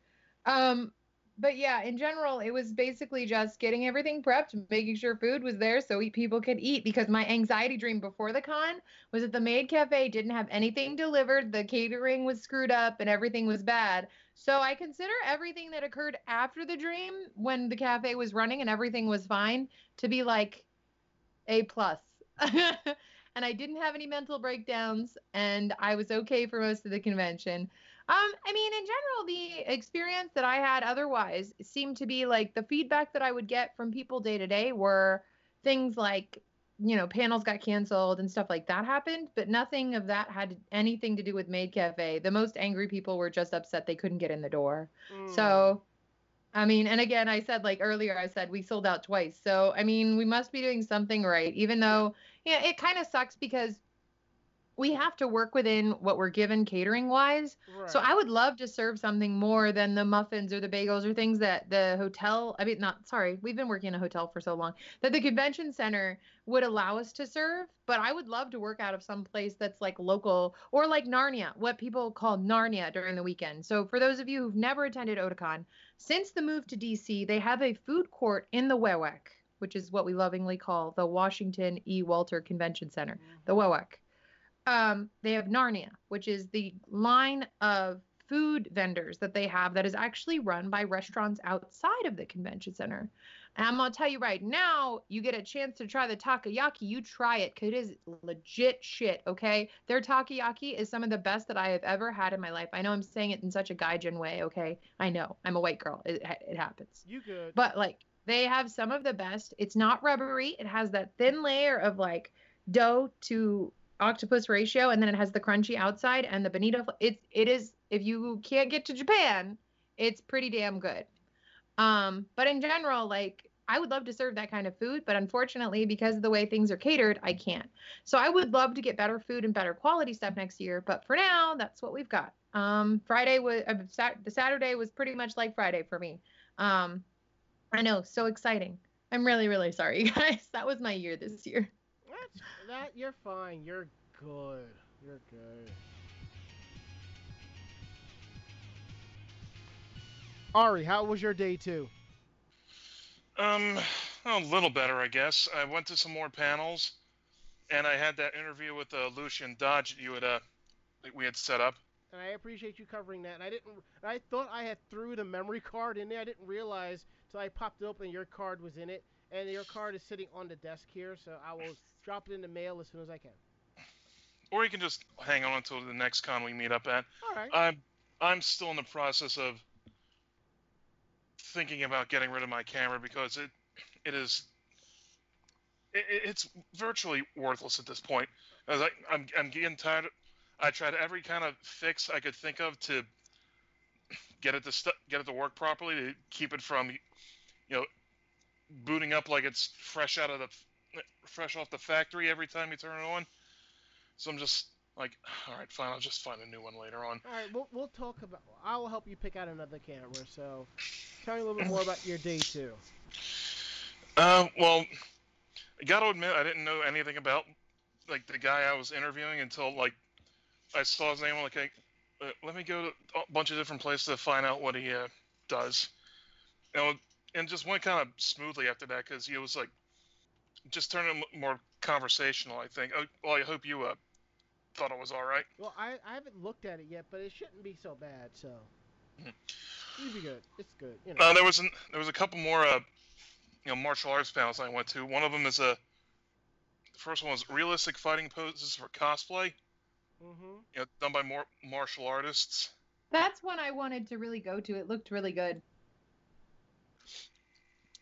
Um, but yeah, in general, it was basically just getting everything prepped, making sure food was there so people could eat. Because my anxiety dream before the con was that the maid cafe didn't have anything delivered, the catering was screwed up, and everything was bad. So I consider everything that occurred after the dream, when the cafe was running and everything was fine, to be like a plus. [laughs] and I didn't have any mental breakdowns, and I was okay for most of the convention. Um, I mean, in general, the experience that I had otherwise seemed to be like the feedback that I would get from people day to day were things like, you know, panels got canceled and stuff like that happened, but nothing of that had anything to do with Maid Cafe. The most angry people were just upset they couldn't get in the door. Mm. So, I mean, and again, I said like earlier, I said we sold out twice. So, I mean, we must be doing something right, even though, yeah, it kind of sucks because we have to work within what we're given catering wise. So I would love to serve something more than the muffins or the bagels or things that the hotel, I mean, not sorry, we've been working in a hotel for so long that the convention center would allow us to serve. But I would love to work out of some place that's like local or like Narnia, what people call Narnia during the weekend. So for those of you who've never attended Otakon, since the move to DC, they have a food court in the WEWEC, which is what we lovingly call the Washington E. Walter Convention Center, the mm-hmm. WEWEC um, they have Narnia, which is the line of food vendors that they have that is actually run by restaurants outside of the convention center. And I'm gonna tell you right now, you get a chance to try the takoyaki, you try it because it is legit shit. Okay, their takoyaki is some of the best that I have ever had in my life. I know I'm saying it in such a gaijin way. Okay, I know I'm a white girl. It, it happens. You good? But like they have some of the best. It's not rubbery. It has that thin layer of like dough to octopus ratio, and then it has the crunchy outside and the bonito. It's it is if you can't get to Japan, it's pretty damn good. Um, but in general, like I would love to serve that kind of food, but unfortunately, because of the way things are catered, I can't. So I would love to get better food and better quality stuff next year, but for now, that's what we've got. Um, Friday was uh, Sat- the Saturday was pretty much like Friday for me. Um, I know, so exciting. I'm really, really sorry, [laughs] guys. That was my year this year. That's that. You're fine. You're good. You're good. Ari, how was your day two? Um, a little better, I guess. I went to some more panels, and I had that interview with uh, Lucien Dodge that you had uh, that we had set up. And I appreciate you covering that. And I didn't. I thought I had threw the memory [laughs] card in there. I didn't realize till I popped it open your card was in it, and your card is sitting on the desk here. So I will drop it in the mail as soon as I can. Or you can just hang on until the next con we meet up at. All right. I'm I'm still in the process of thinking about getting rid of my camera because it it is it, it- it's virtually worthless at this point. As I, I'm I'm getting tired. I tried every kind of fix I could think of to get it to stu- get it to work properly to keep it from you know booting up like it's fresh out of the fresh off the factory every time you turn it on. So I'm just like, [sighs] all right, fine. I'll just find a new one later on. All right, we'll, we'll talk about. I will help you pick out another camera. So, tell me a little bit more about your day two. Uh, well, I got to admit, I didn't know anything about like the guy I was interviewing until like I saw his name. I'm like, hey, uh, let me go to a bunch of different places to find out what he uh, does. You know, and just went kind of smoothly after that because he was like just turning m- more conversational. I think. Oh, well, I hope you uh, thought it was all right. Well, I, I haven't looked at it yet, but it shouldn't be so bad. So, Mhm. you'll be good. It's good. You know. Uh, there was an, there was a couple more uh, you know martial arts panels I went to. One of them is a the first one was realistic fighting poses for cosplay. mm-hmm. you know, done by more martial artists. That's one I wanted to really go to. It looked really good.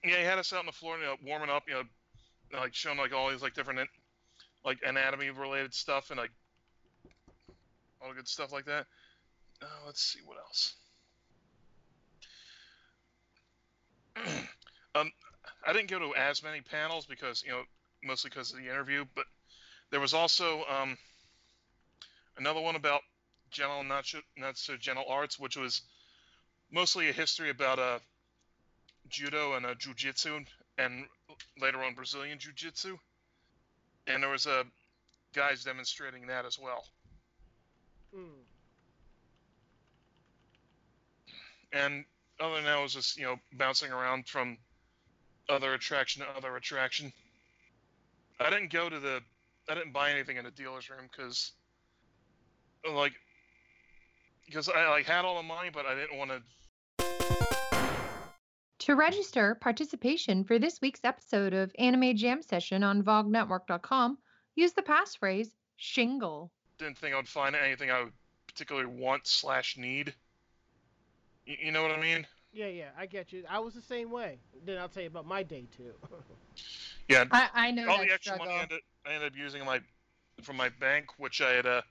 Yeah, he had us out on the floor, you know, warming up, you know, like showing like all these like different like anatomy related stuff and like all good stuff like that. Uh, let's see what else. [clears throat] um, I didn't go to as many panels because you know mostly because of the interview, but there was also um, another one about gentle not so, not so gentle arts, which was mostly a history about uh, judo and uh, jiu-jitsu and later on Brazilian jiu-jitsu. And there was uh, guys demonstrating that as well. Mm. And other than that, I was just you know bouncing around from other attraction to other attraction. I didn't go to the, I didn't buy anything in the dealer's room because, like, because I like had all the money, but I didn't want to. To register participation for this week's episode of Anime Jam Session on VogNetwork.com, use the passphrase shingle. Didn't think I would find anything I would particularly want slash need. You, you know what I mean? Yeah, yeah, I get you. I was the same way. Then I'll tell you about my day too. [laughs] Yeah, I, I know all that the extra struggle. money I ended, I ended up using my from my bank, which I had uh,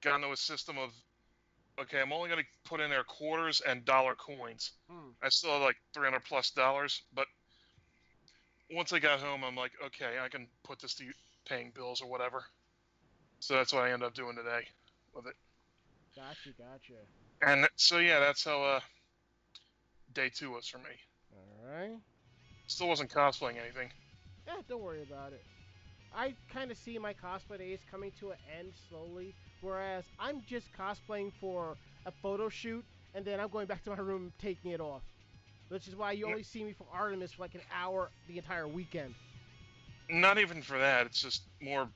gotten to a system of. Okay, I'm only gonna put in there quarters and dollar coins. Hmm. I still have like 300 plus dollars, but once I got home, I'm like, okay, I can put this to paying bills or whatever. So that's what I end up doing today with it. Gotcha, gotcha. And so yeah, that's how uh, day two was for me. All right. Still wasn't cosplaying anything. Yeah, don't worry about it. I kind of see my cosplay days coming to an end slowly, whereas I'm just cosplaying for a photo shoot, and then I'm going back to my room taking it off. Which is why you only see me for Artemis for like an hour the entire weekend. Not even for that. It's just more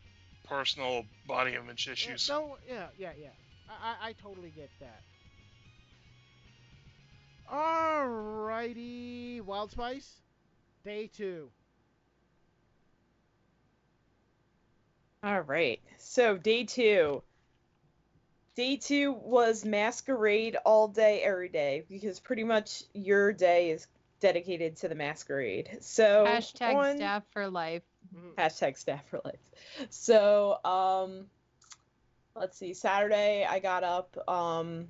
personal body image Yeah, issues. no, yeah, yeah, yeah. I, I, I totally get that. Alrighty, Wild Spice, day two. All right. So day two. Day two was masquerade all day, every day, because pretty much your day is dedicated to the masquerade. So Hashtag on- staff for life. Mhm. hashtag staff for life. So um, let's see. Saturday I got up. Um,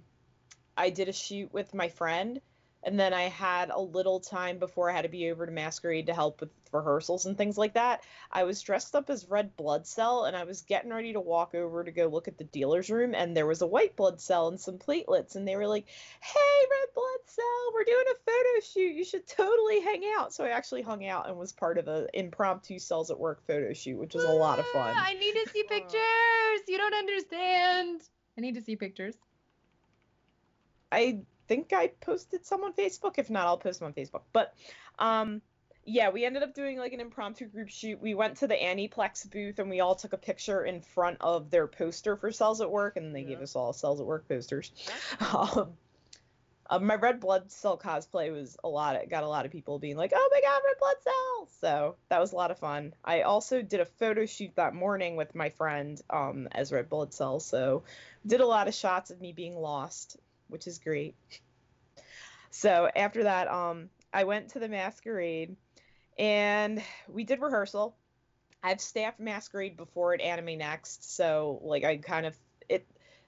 I did a shoot with my friend, and then I had a little time before I had to be over to masquerade to help with rehearsals and things like that. I was dressed up as Red Blood Cell, and I was getting ready to walk over to go look at the dealer's room, and there was a White Blood Cell and some platelets, and they were like, "Hey, Red Blood Cell, we're doing a photo shoot. You should totally hang out." So I actually hung out and was part of an impromptu Cells at Work photo shoot, which was a lot of fun. Ah, I need to see pictures. You don't understand. I need to see pictures. I think I posted some on Facebook. If not, I'll post them on Facebook. But um yeah, we ended up doing like an impromptu group shoot. We went to the Aniplex booth and we all took a picture in front of their poster for Cells at Work, and they gave us all Cells at Work posters. [laughs] Um, uh, my Red Blood Cell cosplay was a lot. It got a lot of people being like, "Oh my God, Red Blood Cell!" So that was a lot of fun. I also did a photo shoot that morning with my friend um, as Red Blood Cell. So did a lot of shots of me being lost, which is great. So after that, um, I went to the masquerade, and we did rehearsal. I've staffed masquerade before at Anime Next, so like I kind of it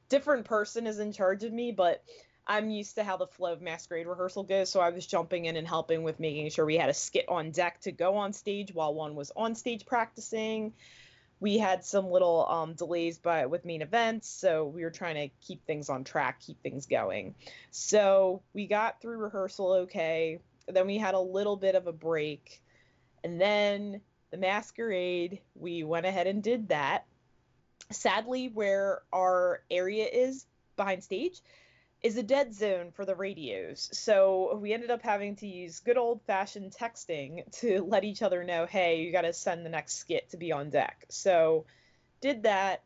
different person is in charge of me, but I'm used to how the flow of masquerade rehearsal goes, so I was jumping in and helping with making sure we had a skit on deck to go on stage while one was on stage practicing. We had some little um, delays by with main events, so we were trying to keep things on track, keep things going. So we got through rehearsal okay. Then we had a little bit of a break, and then the masquerade. We went ahead and did that. Sadly, where our area is behind stage is a dead zone for the radios. So we ended up having to use good old fashioned texting to [laughs] let each other know, hey, you got to send the next skit to be on deck. So did that.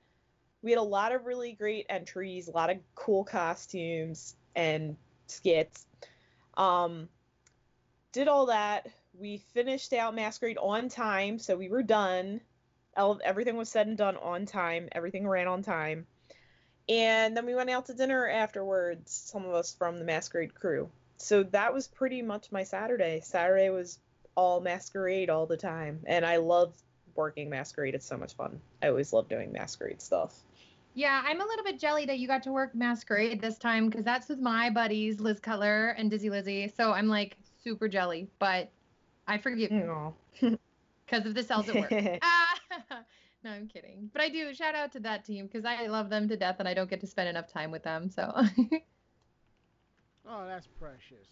We had a lot of really great entries, a lot of cool costumes and skits. Um, did all that. We finished out Masquerade on time, so we were done. Everything was said and done on time. Everything ran on time. And then we went out to dinner afterwards, some of us from the Masquerade crew. So that was pretty much my Saturday. Saturday was all Masquerade all the time. And I love working Masquerade. It's so much fun. I always love doing Masquerade stuff. Yeah, I'm a little bit jelly that you got to work Masquerade this time because that's with my buddies Liz Cutler and Dizzy Lizzy. So I'm like super jelly, but I forgive you because [laughs] of the cells at work. [laughs] ah, [laughs] no, I'm kidding. But I do shout out to that team because I love them to death and I don't get to spend enough time with them. So [laughs] Oh, that's precious.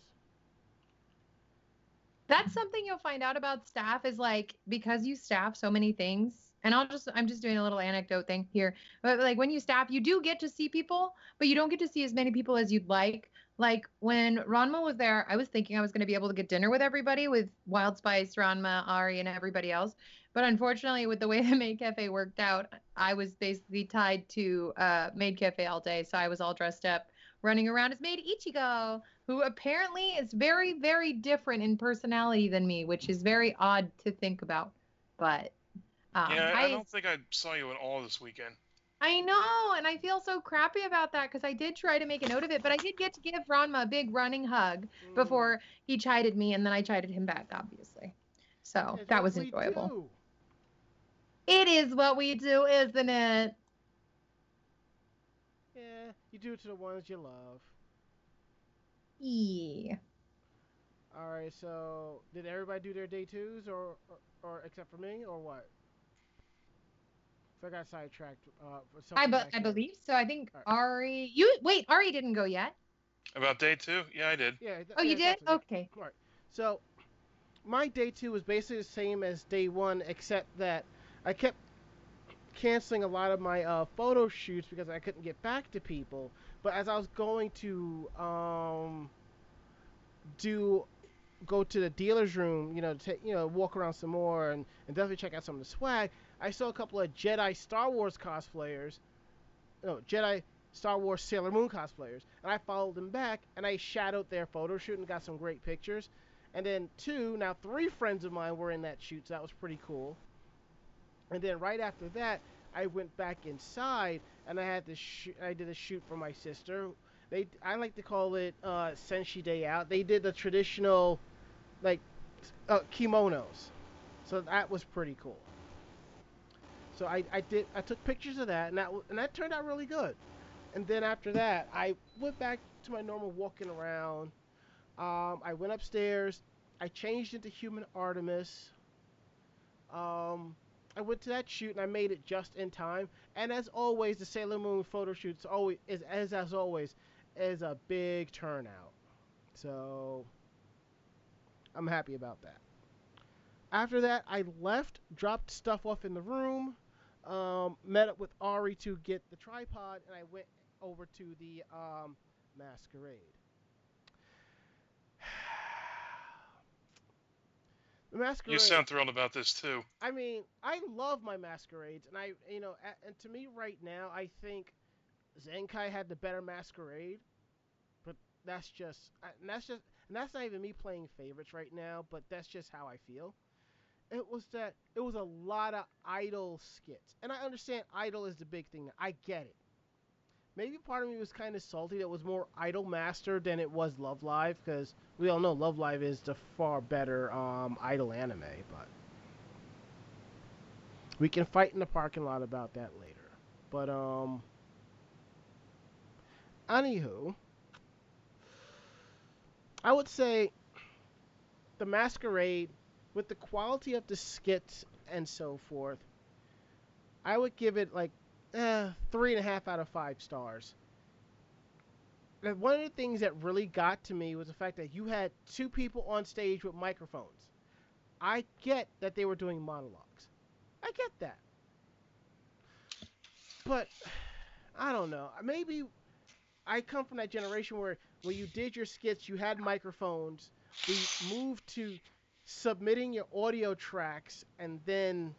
that's something you'll find out about staff is like because you staff so many things and I'll just I'm just doing a little anecdote thing here. But like when you staff, you do get to see people, but you don't get to see as many people as you'd like. Like when Ranma was there, I was thinking I was going to be able to get dinner with everybody, with Wild Spice, Ranma, Ari, and everybody else. But unfortunately, with the way [laughs] the Maid Cafe worked out, I was basically tied to uh, Maid Cafe all day. So I was all dressed up, running around as Maid Ichigo, who apparently is very, very different in personality than me, which is very odd to think about. But um, yeah, I, I don't think I saw you at all this weekend. I know, and I feel so crappy about that because I did try to make a note of it, but I did get to give Ranma a big running hug mm. before he chided me, and then I chided him back, obviously. So it's that was enjoyable. Do. It is what we do, isn't it? Yeah, you do it to the ones you love. Yeah. All right, so did everybody do their day twos, or, or, or except for me, or what? So I got sidetracked. Uh, I, be- I believe so. I think right. Ari. You wait. Ari didn't go yet. About day two? Yeah, I did. Yeah. Th- oh, yeah, you did? Okay. All right. So my day two was basically the same as day one, except that I kept canceling a lot of my uh, photo shoots because I couldn't get back to people. But as I was going to um, do go to the dealer's room, you know, to you know, walk around some more and, and definitely check out some of the swag. I saw a couple of Jedi Star Wars cosplayers, no, Jedi Star Wars Sailor Moon cosplayers, and I followed them back and I shadowed their photo shoot and got some great pictures. And then two, now three friends of mine were in that shoot, so that was pretty cool. And then right after that, I went back inside and I had to shoot. I did a shoot for my sister. They I like to call it uh, Senshi Day Out. They did the traditional like uh, kimonos, so that was pretty cool. So I, I did I took pictures of that and that and that turned out really good. And then after that, I went back to my normal walking around. Um, I went upstairs. I changed into Human Artemis. Um, I went to that shoot and I made it just in time. And as always, the Sailor Moon photo shoots always is as as always is a big turnout. So I'm happy about that. After that, I left, dropped stuff off in the room, um, met up with Ari to get the tripod, and I went over to the um, masquerade. The masquerade. You sound thrilled about this too. I mean, I love my masquerades, and I, you know, and to me right now, I think Zenkai had the better masquerade, but that's just, and that's just, and that's not even me playing favorites right now, but that's just how I feel it was that it was a lot of idol skits. And I understand idol is the big thing. I get it. Maybe part of me was kind of salty that was more Idol Master than it was Love Live because we all know Love Live is the far better um, idol anime, but we can fight in the parking lot about that later. But um, anywho, I would say the Masquerade with the quality of the skits and so forth, I would give it like eh, three and a half out of five stars. And one of the things that really got to me was the fact that you had two people on stage with microphones. I get that they were doing monologues. I get that. But [sighs] I don't know. Maybe I come from that generation where when you did your skits, you had microphones. We moved to submitting your audio tracks and then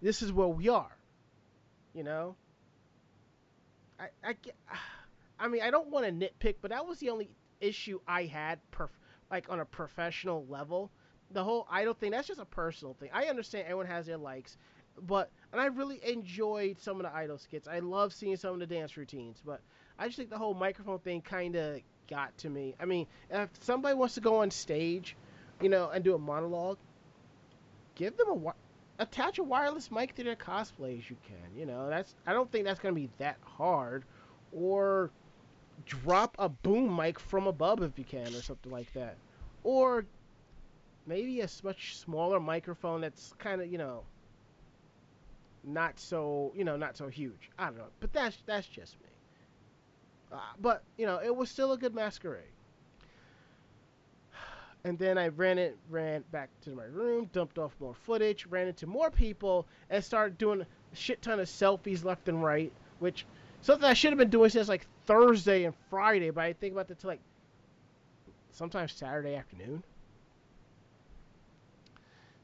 this is where we are you know? I i [sighs] i mean i don't want to nitpick but that was the only issue i had per like on a professional level. The whole idol thing that's just a personal thing. I understand everyone has their likes but and i really enjoyed some of the idol skits. I love seeing some of the dance routines but i just think the whole microphone thing kind of got to me. I mean if somebody wants to go on stage you know, and do a monologue, give them a attach a wireless mic to their cosplay as you can. You know, that's I don't think that's gonna be that hard, or drop a boom mic from above if you can, or something like that, or maybe a much smaller microphone that's kind of you know not so you know not so huge. I don't know, but that's that's just me. Uh, but you know, it was still a good masquerade And then I ran it, ran back to my room, dumped off more footage, ran into more people, and started doing a shit ton of selfies left and right, which something I should have been doing since like Thursday and Friday, but I think about that till like sometimes Saturday afternoon.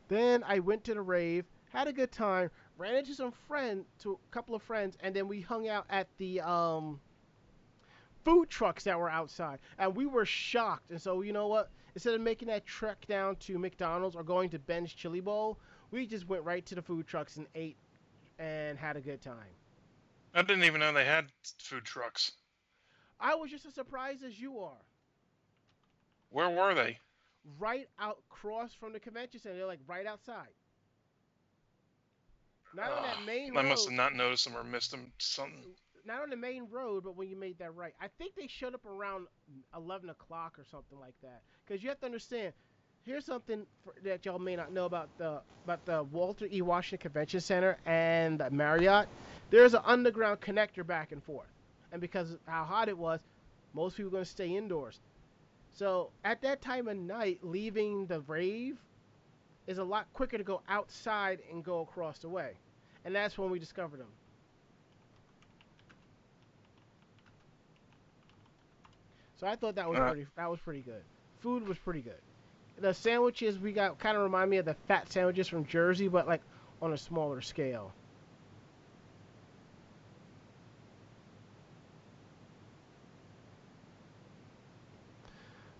Then I went to the rave, had a good time, ran into some friend, to a couple of friends, and then we hung out at the um, food trucks that were outside, and we were shocked. And so you know what? Instead of making that trek down to McDonald's or going to Ben's Chili Bowl, we just went right to the food trucks and ate and had a good time. I didn't even know they had food trucks. I was just as surprised as you are. Where were they? Right out across from the convention center, they're like right outside. Not on that main I road. must have not noticed them or missed them. Something. Not on the main road, but when you made that right. I think they showed up around 11 o'clock or something like that. Because you have to understand, here's something for, that y'all may not know about the about the Walter E. Washington Convention Center and the Marriott. There's an underground connector back and forth, and because how hot it was, most people are going to stay indoors. So at that time of night, leaving the rave is a lot quicker to go outside and go across the way, and that's when we discovered them. So I thought that was pretty that was pretty good. Food was pretty good. The sandwiches we got kind of remind me of the fat sandwiches from Jersey, but like on a smaller scale.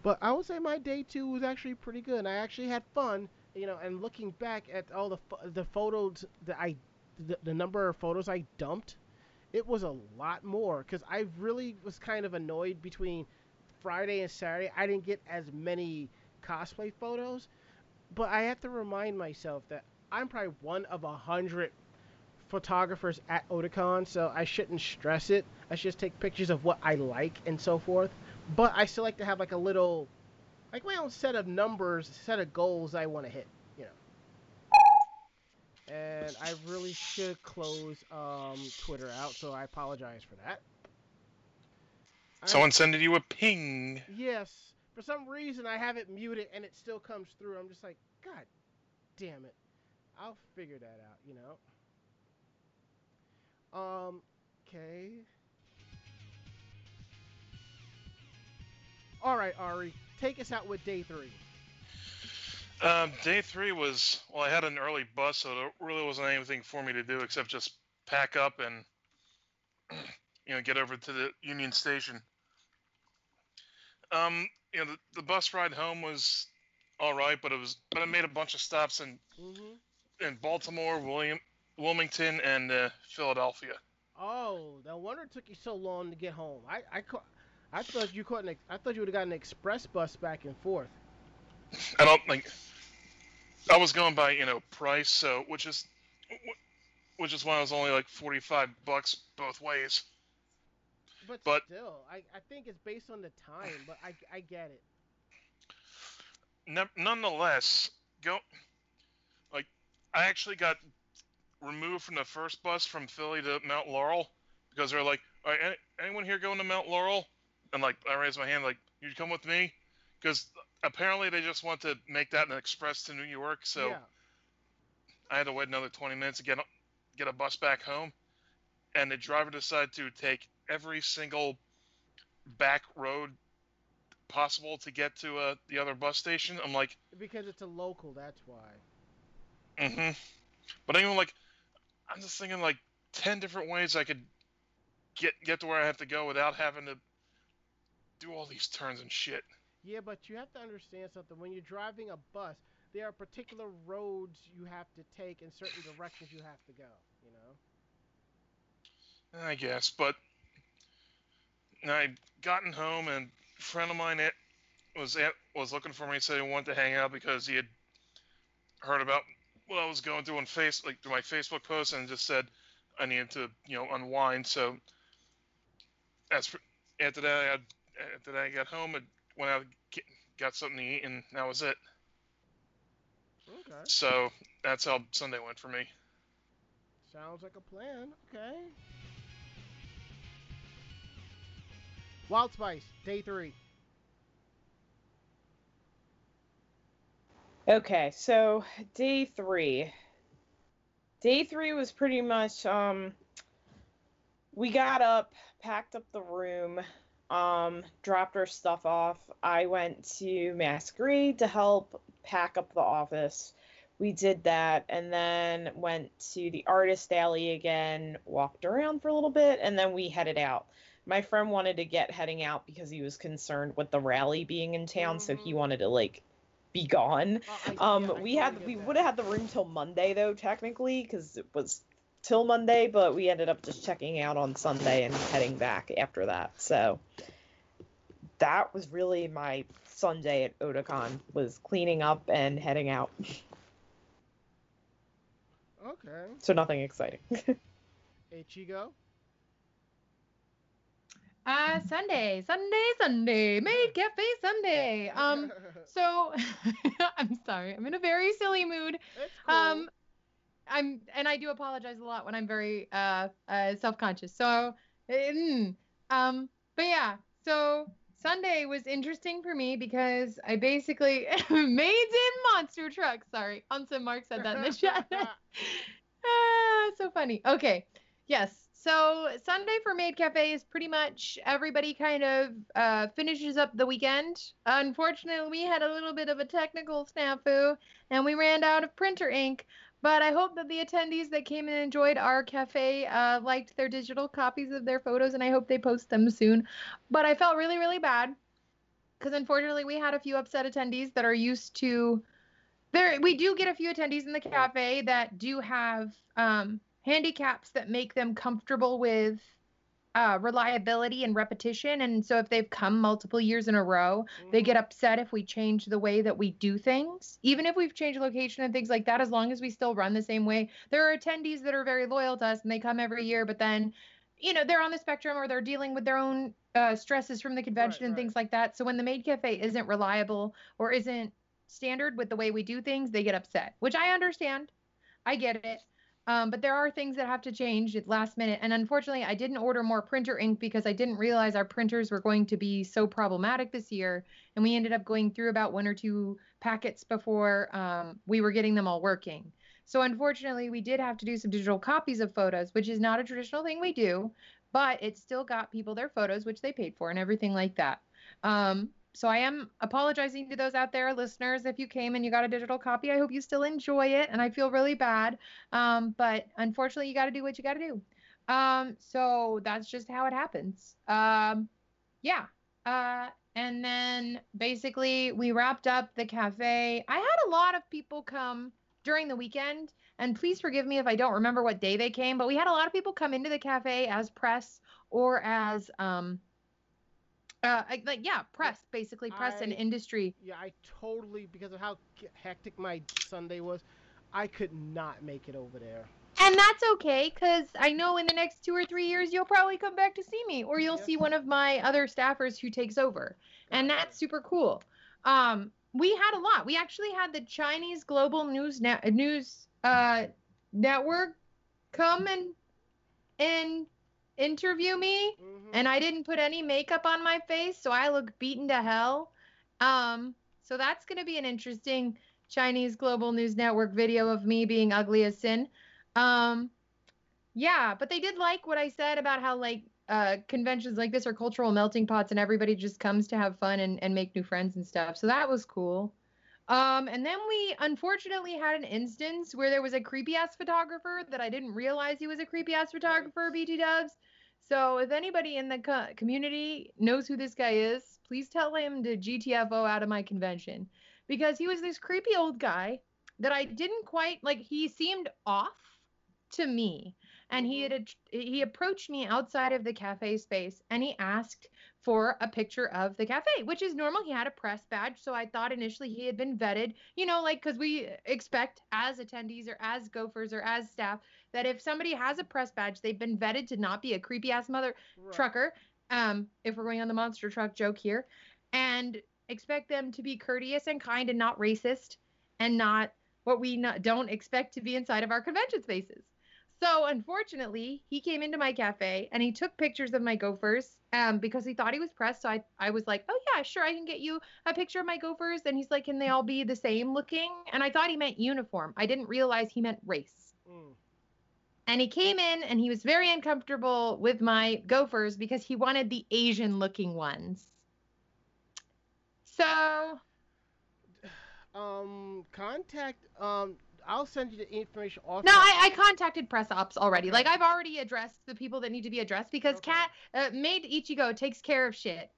But I would say my day two was actually pretty good. I actually had fun, you know. And looking back at all the the photos that I, the, the number of photos I dumped, it was a lot more because I really was kind of annoyed between Friday and Saturday. I didn't get as many cosplay photos, but I have to remind myself that I'm probably one of a hundred photographers at Otakon, so I shouldn't stress it. I should just take pictures of what I like and so forth. But I still like to have like a little, like my own set of numbers, set of goals I want to hit, you know. And I really should close um, Twitter out, so I apologize for that. I- Someone sending you a ping. Yes. For some reason, I have it muted and it still comes through. I'm just like, God damn it. I'll figure that out, you know? Um, okay. Alright, Ari. Take us out with day three. Um, day three was well, I had an early bus, so there really wasn't anything for me to do except just pack up and [clears throat] you know get over to the Union Station. Um, you know, the, the bus ride home was all right, but it was but I made a bunch of stops in Mm-hmm. in Baltimore, William, Wilmington, and uh, Philadelphia. Oh, no wonder it took you so long to get home. I, I, ca- I thought you couldn't. I thought you would have gotten an express bus back and forth. I don't like. I was going by you know price, so which is which is why it was only like forty five bucks both ways. But, But- still, I, I think it's based on the time. But I, I get it. Nonetheless, go like I actually got removed from the first bus from Philly to Mount Laurel because they're like, "All right, any, anyone here going to Mount Laurel?" And like I raised my hand, like, "You come with me," because apparently they just want to make that an express to New York. So yeah. I had to wait another 20 minutes to get get a bus back home, and the driver decided to take every single back road possible to get to uh, the other bus station. I'm like, Because it's a local, that's why. mm-hmm. But even like, I'm just thinking like 10 different ways I could get get to where I have to go without having to do all these turns and shit. Yeah, but you have to understand something. When you're driving a bus, there are particular roads you have to take and certain directions you have to go. You know. I guess, but I gotten home and a friend of mine it was at, was looking for me. Said he wanted to hang out because he had heard about what I was going through on face like through my Facebook post and just said I needed to you know unwind. So as for, after that, I had, after that I got home and went out got something to eat and that was it. Okay. So that's how Sunday went for me. Sounds like a plan. Okay. Wild Spice, day three. Okay, so day three. Day three was pretty much um we got up, packed up the room, um, dropped our stuff off. I went to Masquerade to help pack up the office. We did that and then went to the artist alley again, walked around for a little bit, and then we headed out. My friend wanted to get heading out because he was concerned with the rally being in town, so he Mhm. wanted to like be gone. I- Um, yeah, we had we would have had the room till Monday though, technically, because it was till Monday, but we ended up just checking out on Sunday and heading back after that. So that was really my Sunday at Otakon was cleaning up and heading out. Okay. So nothing exciting. [laughs] Hey, Chigo. Uh, Sunday, Sunday, Sunday, Maid Cafe Sunday. Um, [laughs] so [laughs] I'm sorry, I'm in a very silly mood. it's cool. Um, I'm, and I do apologize a lot when I'm very uh, uh self-conscious. So, mm, um, but yeah, so Sunday was interesting for me because I basically [laughs] maids in monster trucks. Sorry, Unsa Mark said that in the chat. ah, so funny. Okay, yes. So Sunday for Maid Cafe is pretty much everybody kind of uh, finishes up the weekend. Unfortunately, we had a little bit of a technical snafu, and we ran out of printer ink. But I hope that the attendees that came and enjoyed our cafe uh, liked their digital copies of their photos, and I hope they post them soon. But I felt really, really bad because unfortunately we had a few upset attendees that are used to. There, we do get a few attendees in the cafe that do have um, handicaps that make them comfortable with uh, reliability and repetition, and so if they've come multiple years in a row, they Mhm. get upset if we change the way that we do things. Even if we've changed location and things like that, as long as we still run the same way. There are attendees that are very loyal to us and they come every year, but then, you know, they're on the spectrum or they're dealing with their own uh, stresses from the convention and right. things like that. So when the Maid Cafe isn't reliable or isn't standard with the way we do things, they get upset, which I understand. I get it. Um, but there are things that have to change at last minute. And unfortunately, I didn't order more printer ink because I didn't realize our printers were going to be so problematic this year. And we ended up going through about one or two packets before um, we were getting them all working. So unfortunately, we did have to do some digital copies of photos, which is not a traditional thing we do, but it still got people their photos, which they paid for, and everything like that. Um, so I am apologizing to those out there, listeners. If you came and you got a digital copy, I hope you still enjoy it, and I feel really bad. Um, but unfortunately, you got to do what you got to do. Um, so that's just how it happens. Um, yeah. Uh, and then basically we wrapped up the cafe. I had a lot of people come during the weekend, and please forgive me if I don't remember what day they came, but we had a lot of people come into the cafe as press or as um uh like- like yeah, press basically press and industry. Yeah, I totally because of how hectic my Sunday was, I could not make it over there. And that's okay, because I know in the next two or three years you'll probably come back to see me, or you'll Yeah. see one of my other staffers who takes over. And that's super cool. Um, we had a lot. We actually had the Chinese Global News Net News uh, Network come and and interview me, Mhm. and I didn't put any makeup on my face, so I look beaten to hell. Um, so that's gonna be an interesting Chinese Global News Network video of me being ugly as sin. Um, yeah, but they did like what I said about how like uh, conventions like this are cultural melting pots and everybody just comes to have fun and, and make new friends and stuff. So that was cool. Um, and then we unfortunately had an instance where there was a creepy ass photographer that I didn't realize he was a creepy ass photographer, BT Dubs. So if anybody in the co- community knows who this guy is, please tell him to GTFO out of my convention because he was this creepy old guy that I didn't quite like. He seemed off to me, and he had he approached me outside of the cafe space, and he asked for a picture of the cafe, which is normal. He had a press badge, so I thought initially he had been vetted, you know, like because we expect as attendees or as gophers or as staff that if somebody has a press badge, they've been vetted to not be a creepy ass mother Right. trucker. Um, if we're going on the monster truck joke here, and expect them to be courteous and kind and not racist and not what we not, don't expect to be inside of our convention spaces. So unfortunately, he came into my cafe and he took pictures of my gophers um, because he thought he was pressed. So I, I was like, oh yeah, sure, I can get you a picture of my gophers. And he's like, can they all be the same looking? And I thought he meant uniform. I didn't realize he meant race. Mm. And he came in and he was very uncomfortable with my gophers because he wanted the Asian looking ones. So [sighs] Um, contact. Um, I'll send you the information off. No, I, I contacted press ops already. Like I've already addressed the people that need to be addressed because Okay. Cat uh, Maid Ichigo takes care of shit.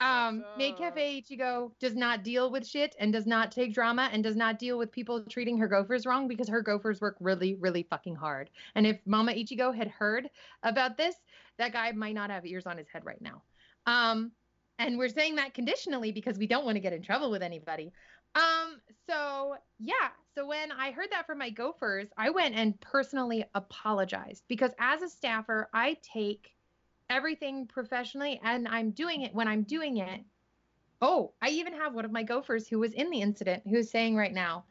Um, Maid. Cafe Ichigo does not deal with shit and does not take drama and does not deal with people treating her gophers wrong because her gophers work really, really fucking hard. And if Mama Ichigo had heard about this, that guy might not have ears on his head right now. Um, and we're saying that conditionally because we don't want to get in trouble with anybody. Um, so yeah, so when I heard that from my gophers, I went and personally apologized because as a staffer, I take everything professionally and I'm doing it when I'm doing it. Oh, I even have one of my gophers who was in the incident who's saying right now,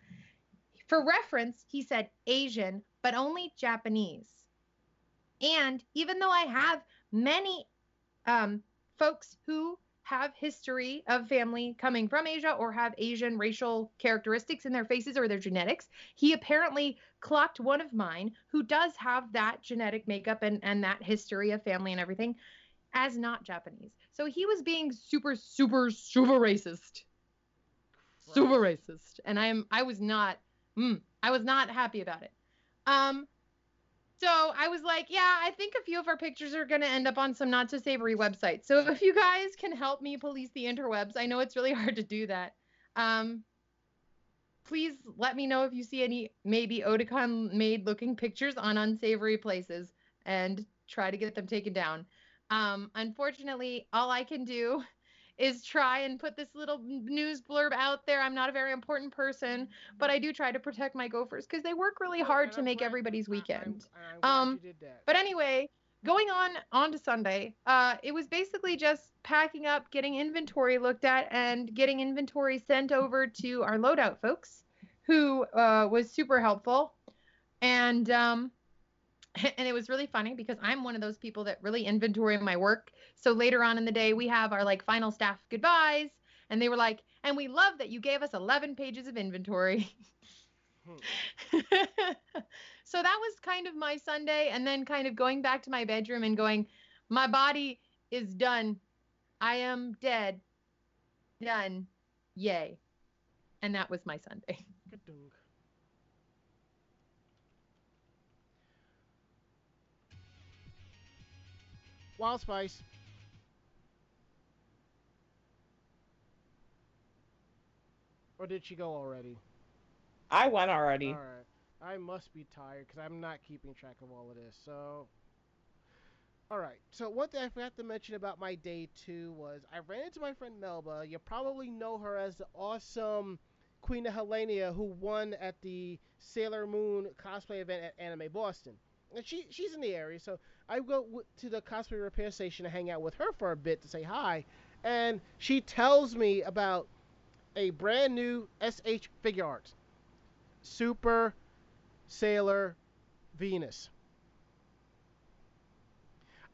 for reference, he said Asian, but only Japanese. And even though I have many um, folks who have history of family coming from Asia or have Asian racial characteristics in their faces or their genetics. He apparently clocked one of mine who does have that genetic makeup and, and that history of family and everything as not Japanese. So he was being super, super, super racist. Super racist. And I am I was not mm, I was not happy about it. Um so I was like, yeah, I think a few of our pictures are going to end up on some not so savory websites. So if you guys can help me police the interwebs, I know it's really [laughs] hard to do that. Um, please let me know if you see any maybe Otakon maid looking pictures on unsavory places and try to get them taken down. Um, unfortunately, all I can do is try and put this little news blurb out there. I'm not a very important person, but I do try to protect my gophers because they work really hard to make glad- everybody's I- weekend. Um, you did that. But anyway, going on on to Sunday, uh, it was basically just packing up, getting inventory looked at, and getting inventory sent over to our loadout folks, who uh, was super helpful. And um, [laughs] and it was really funny because I'm one of those people that really inventory my work. So later on in the day, we have our like final staff goodbyes, and they were like, "And we love that you gave us 11 pages of inventory." [laughs] so that was kind of my Sunday, and then kind of going back to my bedroom and going, "My body is done. I am dead. Done. Yay!" And that was my Sunday. Wild Spice. Or did she go already? I went already. All right. I must be tired because I'm not keeping track of all of this. So, all right. So one thing I forgot to mention about my day two was I ran into my friend Melba. You probably know her as the awesome Queen of Helenia who won at the Sailor Moon cosplay event at Anime Boston. And she she's in the area, so I go to the cosplay repair station to hang out with her for a bit to say hi. And she tells me about a brand new SH Figuarts. Super Sailor Venus.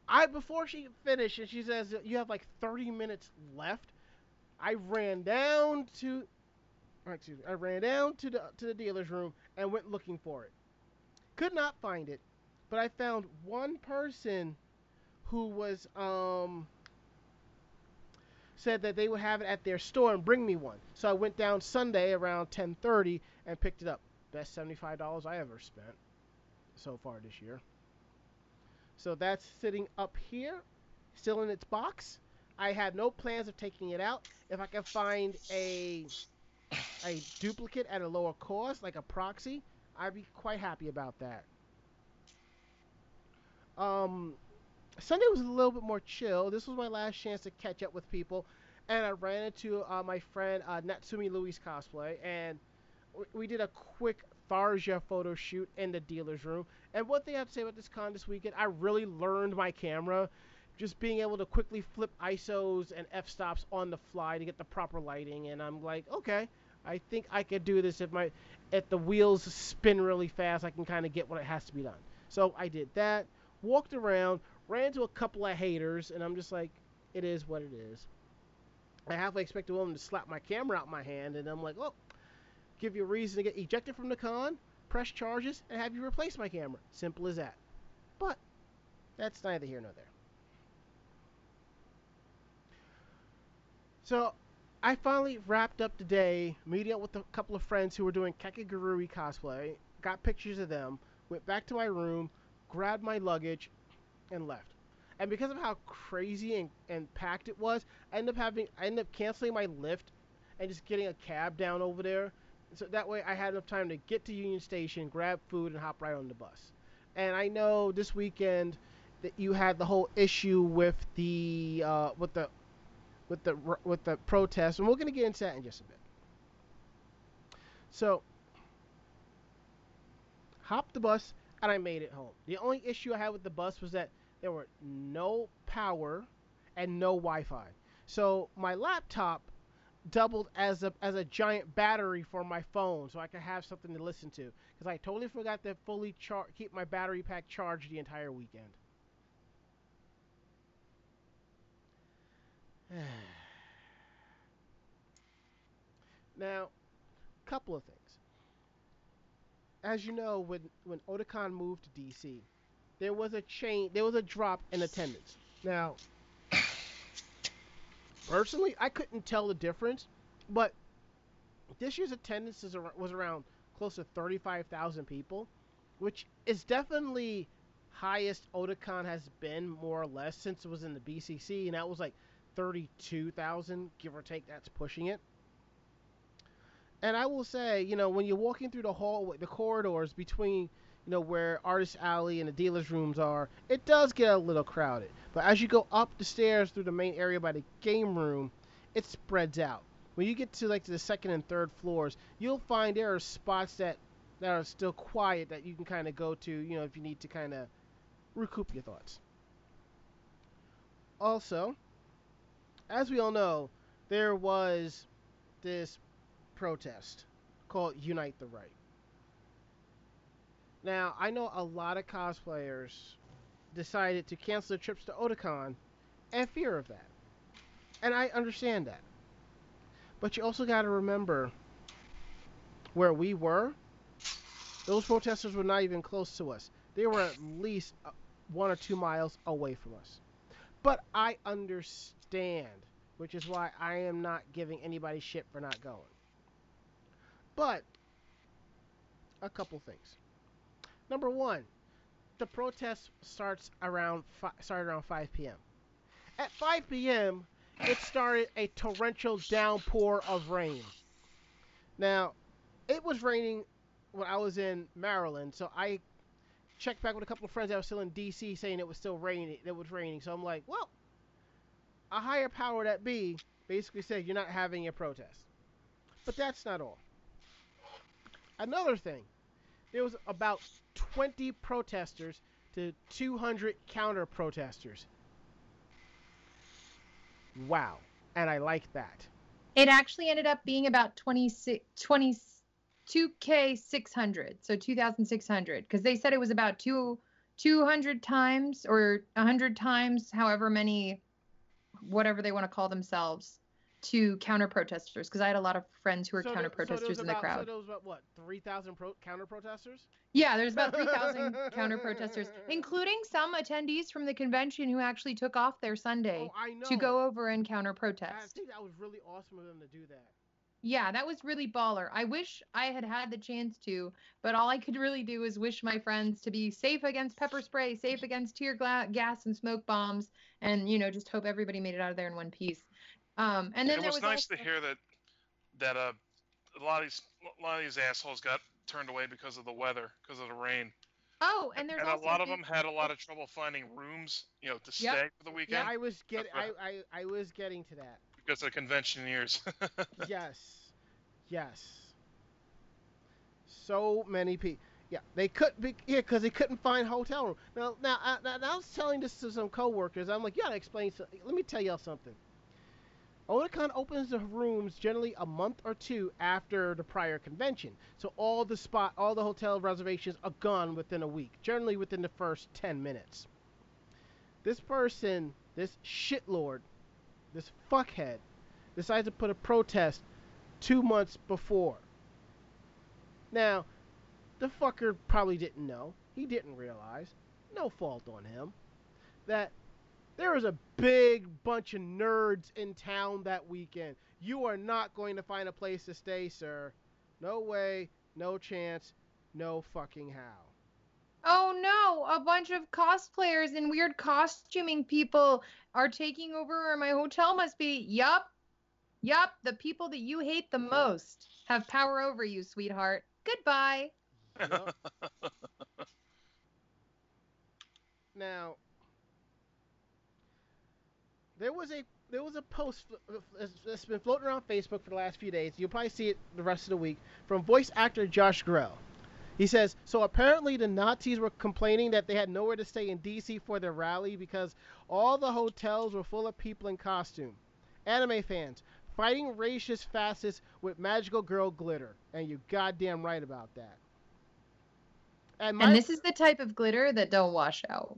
I before she finished and she says you have like 30 minutes left. I ran down to excuse me, I ran down to the to the dealer's room and went looking for it. Could not find it, but I found one person who was um said that they would have it at their store and bring me one. So I went down Sunday around 10:30 and picked it up. Best $75 I ever spent so far this year. So that's sitting up here, still in its box. I have no plans of taking it out. If I can find a a duplicate at a lower cost, like a proxy, I'd be quite happy about that. Um, Sunday was a little bit more chill. This was my last chance to catch up with people, and I ran into uh, my friend uh, Natsumi Louis cosplay, and we did a quick Tharja photo shoot in the dealer's room. And what they have to say about this con this weekend, I really learned my camera. Just being able to quickly flip ISOs and f stops on the fly to get the proper lighting, and I'm like, okay, I think I could do this if my if the wheels spin really fast. I can kind of get what it has to be done. So I did that, walked around, ran into a couple of haters, and I'm just like, it is what it is. I halfway expect a woman to slap my camera out my hand, and I'm like, oh, give you a reason to get ejected from the con, press charges, and have you replace my camera. Simple as that. But that's neither here nor there. So I finally wrapped up the day meeting up with a couple of friends who were doing Kakegurui cosplay, got pictures of them, went back to my room, grabbed my luggage, and left. And because of how crazy and, and packed it was, I ended up having I ended up canceling my lift and just getting a cab down over there. So that way I had enough time to get to Union Station, grab food, and hop right on the bus. And I know this weekend that you had the whole issue with the uh, with the with the with the protest, and we're going to get into that in just a bit. So, hop the bus, and I made it home. The only issue I had with the bus was that there were no power and no Wi-Fi. So my laptop doubled as a as a giant battery for my phone, so I could have something to listen to. Because I totally forgot to fully char- keep my battery pack charged the entire weekend. [sighs] now, a couple of things. As you know, when when Otakon moved to DC, there was a change. There was a drop in attendance. Now, personally, I couldn't tell the difference, but this year's attendance is, was around close to 35,000 people, which is definitely highest Otakon has been more or less since it was in the BCC, and that was like 32,000, give or take. That's pushing it. And I will say, you know, when you're walking through the hallway, the corridors between, you know, where Artist Alley and the dealer's rooms are, it does get a little crowded. But as you go up the stairs through the main area by the game room, it spreads out. When you get to like the second and third floors, you'll find there are spots that that are still quiet that you can kind of go to, you know, if you need to kind of recoup your thoughts. Also, as we all know, there was this protest called Unite the Right. Now, I know a lot of cosplayers decided to cancel their trips to Otakon and fear of that. And I understand that. But you also got to remember where we were, those protesters were not even close to us. They were at least uh, one or two miles away from us. But I understand which is why I am not giving anybody shit for not going. But a couple things. Number one, the protest starts around fi- started around 5 p.m. At 5 p.m., it started a torrential downpour of rain. Now, it was raining when I was in Maryland, so I checked back with a couple of friends that were still in D.C. saying it was still raining. It was raining, so I'm like, well, a higher power that be basically said you're not having a protest. But that's not all. Another thing, there was about 20 protesters to 200 counter protesters. Wow. And I like that. It actually ended up being about 26, 22K 600, so 2,600, because they said it was about two, 200 times or 100 times, however many whatever they want to call themselves to counter protesters because I had a lot of friends who were So counter there- so protesters in the crowd. So there was about what, 3,000 pro- counter protesters? yeah, there's about 3,000 [laughs] counter protesters, including some attendees from the convention who actually took off their Sunday Oh, to go over and counter protest. I think that was really awesome of them to do that. Yeah, that was really baller. I wish I had had the chance to, but all I could really do is wish my friends to be safe against pepper spray, safe against tear gla- gas and smoke bombs, and you know, just hope everybody made it out of there in one piece. Um, and then it was, was nice also- to hear that that uh, a lot of these a lot of these assholes got turned away because of the weather, because of the rain, Oh, and there's and also a lot of them had a lot of trouble finding rooms, you know, to Yep. stay for the weekend Yeah, I was getting, I, I, I was getting to that. because of conventioneers. [laughs] yes, yes. So many people. Yeah, they couldn't be yeah because they couldn't find hotel room. Now, now, I, now, I was telling this to some coworkers. I'm like, you gotta explain. So, let me tell y'all something. Otakon opens the rooms generally a month or two after the prior convention. So all the spot, all the hotel reservations are gone within a week, generally within the first 10 minutes. This person, this shitlord, this fuckhead, decides to put a protest two months before. Now, the fucker probably didn't know. He didn't realize. No fault on him. That there was a big bunch of nerds in town that weekend. You are not going to find a place to stay, sir. No way, no chance, no fucking how. Oh no, a bunch of cosplayers and weird costuming people are taking over where my hotel must be. Yup. Yup, the people that you hate the most have power over you, sweetheart. Goodbye. Yup. [laughs] now, there was a there was a post uh, that's been floating around Facebook for the last few days. You'll probably see it the rest of the week from voice actor Josh Grelle. He says, so apparently the Nazis were complaining that they had nowhere to stay in DC for their rally because all the hotels were full of people in costume. Anime fans, fighting racist fascists with magical girl glitter. And you're goddamn right about that. And, my, And this is the type of glitter that don't wash out.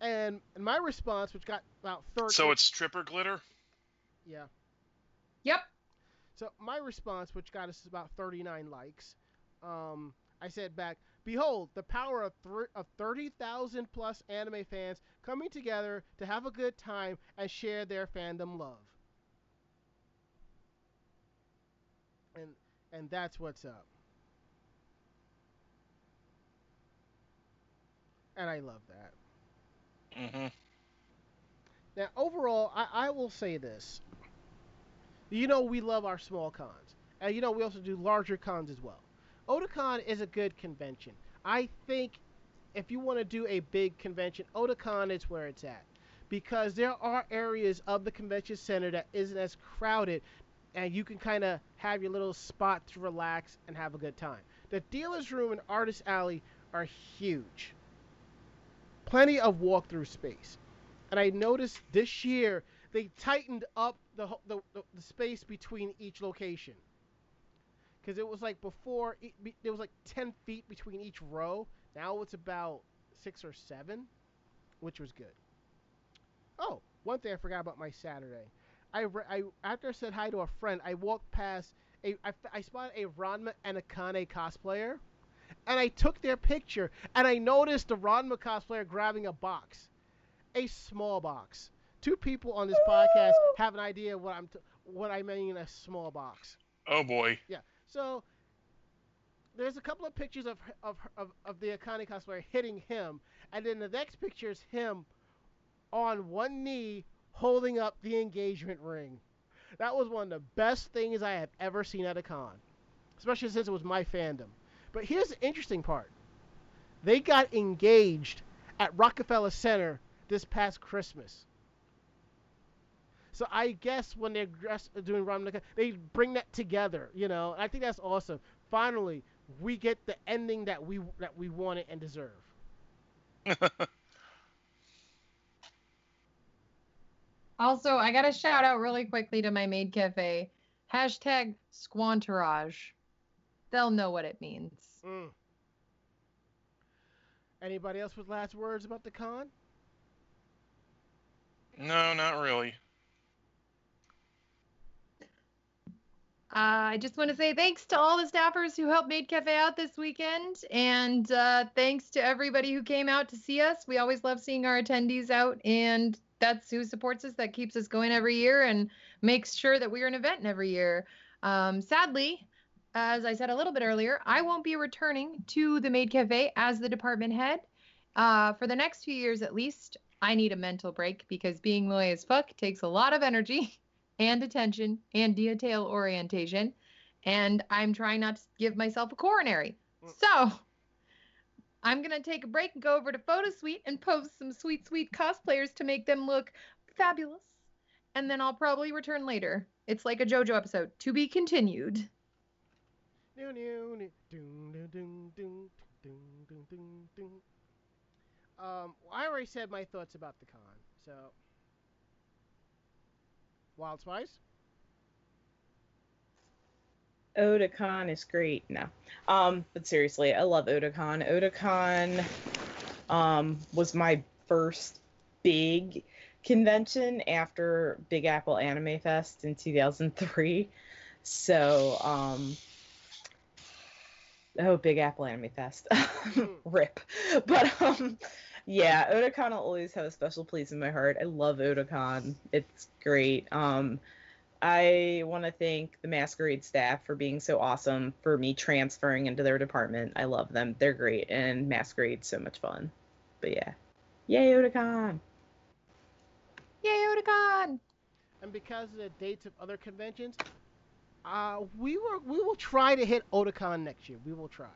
and my response, which got about 30... so it's stripper glitter. Yeah. Yep. So my response, which got us about 39 likes, um, I said back, "Behold, the power of, thr of 30,000 plus anime fans coming together to have a good time and share their fandom love." And and that's what's up. And I love that. Mm-hmm. Now, overall, I, I will say this. You know, we love our small cons. And you know, we also do larger cons as well. Otakon is a good convention. I think if you want to do a big convention, Otakon is where it's at. Because there are areas of the convention center that isn't as crowded and you can kind of have your little spot to relax and have a good time. The dealer's room and artist alley are huge. Plenty of walk-through space. And I noticed this year they tightened up the, the, the, the space between each location. Because it was like before, it, was like 10 feet between each row. Now it's about six or seven, which was good. Oh, one thing I forgot about my Saturday. I, I after I said hi to a friend, I walked past a I, I spotted a Ranma and Akane cosplayer, and I took their picture, and I noticed the Ranma cosplayer grabbing a box, a small box. Two people on this podcast have an idea what I'm t- what I mean in a small box. Oh boy. Yeah. So there's a couple of pictures of of of, of the Akane cosplayer hitting him, and then the next picture is him on one knee holding up the engagement ring. That was one of the best things I have ever seen at a con, especially since it was my fandom. But here's the interesting part: they got engaged at Rockefeller Center this past Christmas. So I guess when they're doing Ramen, they bring that together, you know. I think that's awesome. Finally, we get the ending that we that we wanted and deserve. [laughs] Also, I got to shout out really quickly to my maid cafe. Hashtag squanterage. They'll know what it means. Mm. Anybody else with last words about the con? No, not really. Uh, I just want to say thanks to all the staffers who helped Maid Cafe out this weekend, and uh, thanks to everybody who came out to see us. We always love seeing our attendees out, and that's who supports us, that keeps us going every year, and makes sure that we're an event every year. Um, sadly, as I said a little bit earlier, I won't be returning to the Maid Cafe as the department head uh, for the next few years at least. I need a mental break because being loy as fuck takes a lot of energy. [laughs] and attention and detail orientation. And I'm trying not to give myself a coronary. Mm. So I'm going to take a break and go over to PhotoSuite and post some sweet, sweet cosplayers to make them look fabulous. And then I'll probably return later. It's like a JoJo episode to be continued. Um, I already said my thoughts about the con, so Wild Spice. Otakon is great. No. Um, but seriously, I love Otakon. Otakon um was my first big convention after Big Apple Anime Fest in 2003. So, um oh, Big Apple Anime Fest. [laughs] Rip. But um yeah, Otakon will always have a special place in my heart. I love Otakon. It's great. Um I want to thank the Masquerade staff for being so awesome for me transferring into their department. I love them. They're great and Masquerade's so much fun. But yeah. Yay Otakon. Yay, Otakon! And because of the dates of other conventions, uh, we were we will try to hit Otakon next year. We will try.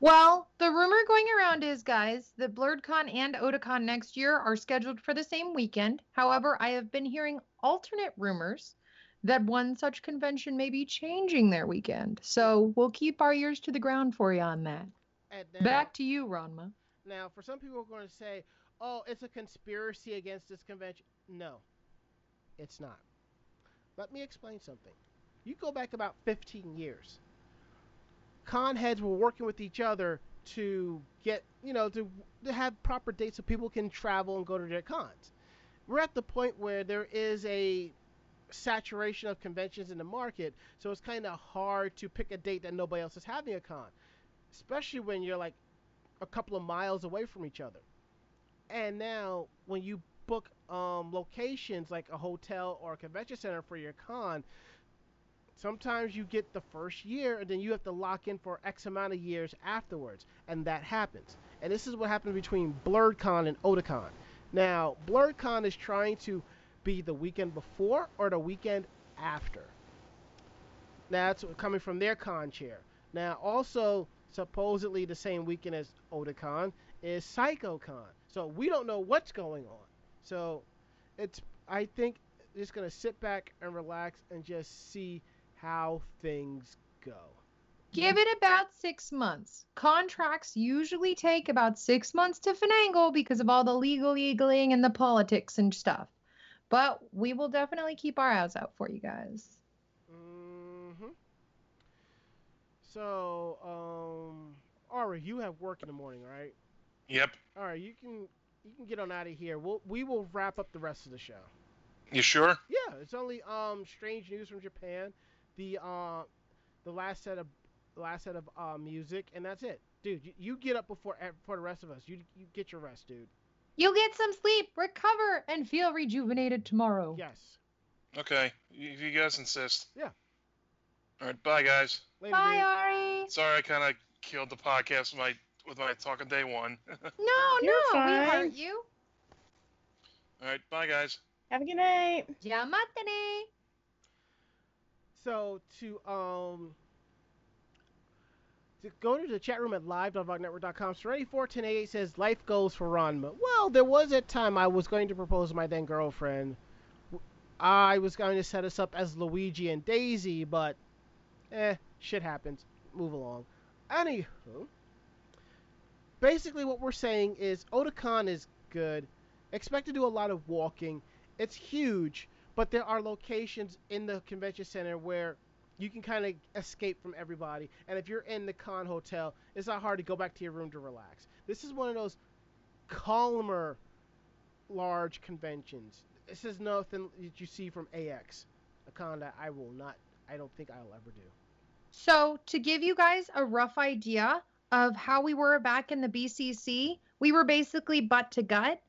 Well, the rumor going around is, guys, that Blerdcon and Otakon next year are scheduled for the same weekend. However, I have been hearing alternate rumors that one such convention may be changing their weekend. So we'll keep our ears to the ground for you on that. Now, Back to you, Ranma. now, for some people, are going to say, "Oh, it's a conspiracy against this convention." No, it's not. Let me explain something. You go back about 15 years. Con heads were working with each other to get, you know, to, to have proper dates so people can travel and go to their cons. We're at the point where there is a saturation of conventions in the market, so it's kind of hard to pick a date that nobody else is having a con, especially when you're like a couple of miles away from each other. And now, when you book um, locations like a hotel or a convention center for your con, sometimes you get the first year and then you have to lock in for X amount of years afterwards. And that happens. And this is what happened between Blerdcon and Otakon. Now, Blerdcon is trying to be the weekend before or the weekend after. Now, that's coming from their con chair. Now, also, supposedly the same weekend as Otakon is PsychoCon. So we don't know what's going on. So it's I think just gonna sit back and relax and just see how things go. Give it about six months. Contracts usually take about six months to finagle because of all the legal eagling and the politics and stuff. But we will definitely keep our eyes out for you guys. hmm So, um, Ari, you have work in the morning, right? Yep. All right, you can you can get on out of here. We'll we will wrap up the rest of the show. You sure? Yeah, it's only um strange news from Japan, the uh the last set of last set of uh music, and that's it, dude. You, you get up before for the rest of us. You you get your rest, dude. You'll get some sleep, recover, and feel rejuvenated tomorrow. Yes. Okay. If you guys insist. Yeah. All right. Bye, guys. Later, Bye, dude. Ari. Sorry, I kind of killed the podcast with my with my talking day one. [laughs] No, You're no, we fine. heart you. All right. Bye, guys. Have a good night. Yamatane. So to um to go to the chat room at live.vognetwork.com. Serenity 41088 says life goes for Ranma. Well, there was a time I was going to propose to my then girlfriend. I was going to set us up as Luigi and Daisy, but eh, shit happens. Move along. Anywho, basically what we're saying is Otakon is good. Expect to do a lot of walking. It's huge, but there are locations in the convention center where you can kind of escape from everybody. And if you're in the con hotel, it's not hard to go back to your room to relax. This is one of those calmer, large conventions. This is nothing that you see from AX, a con that I will not, I don't think I'll ever do. So, to give you guys a rough idea of how we were back in the BCC, we were basically butt to gut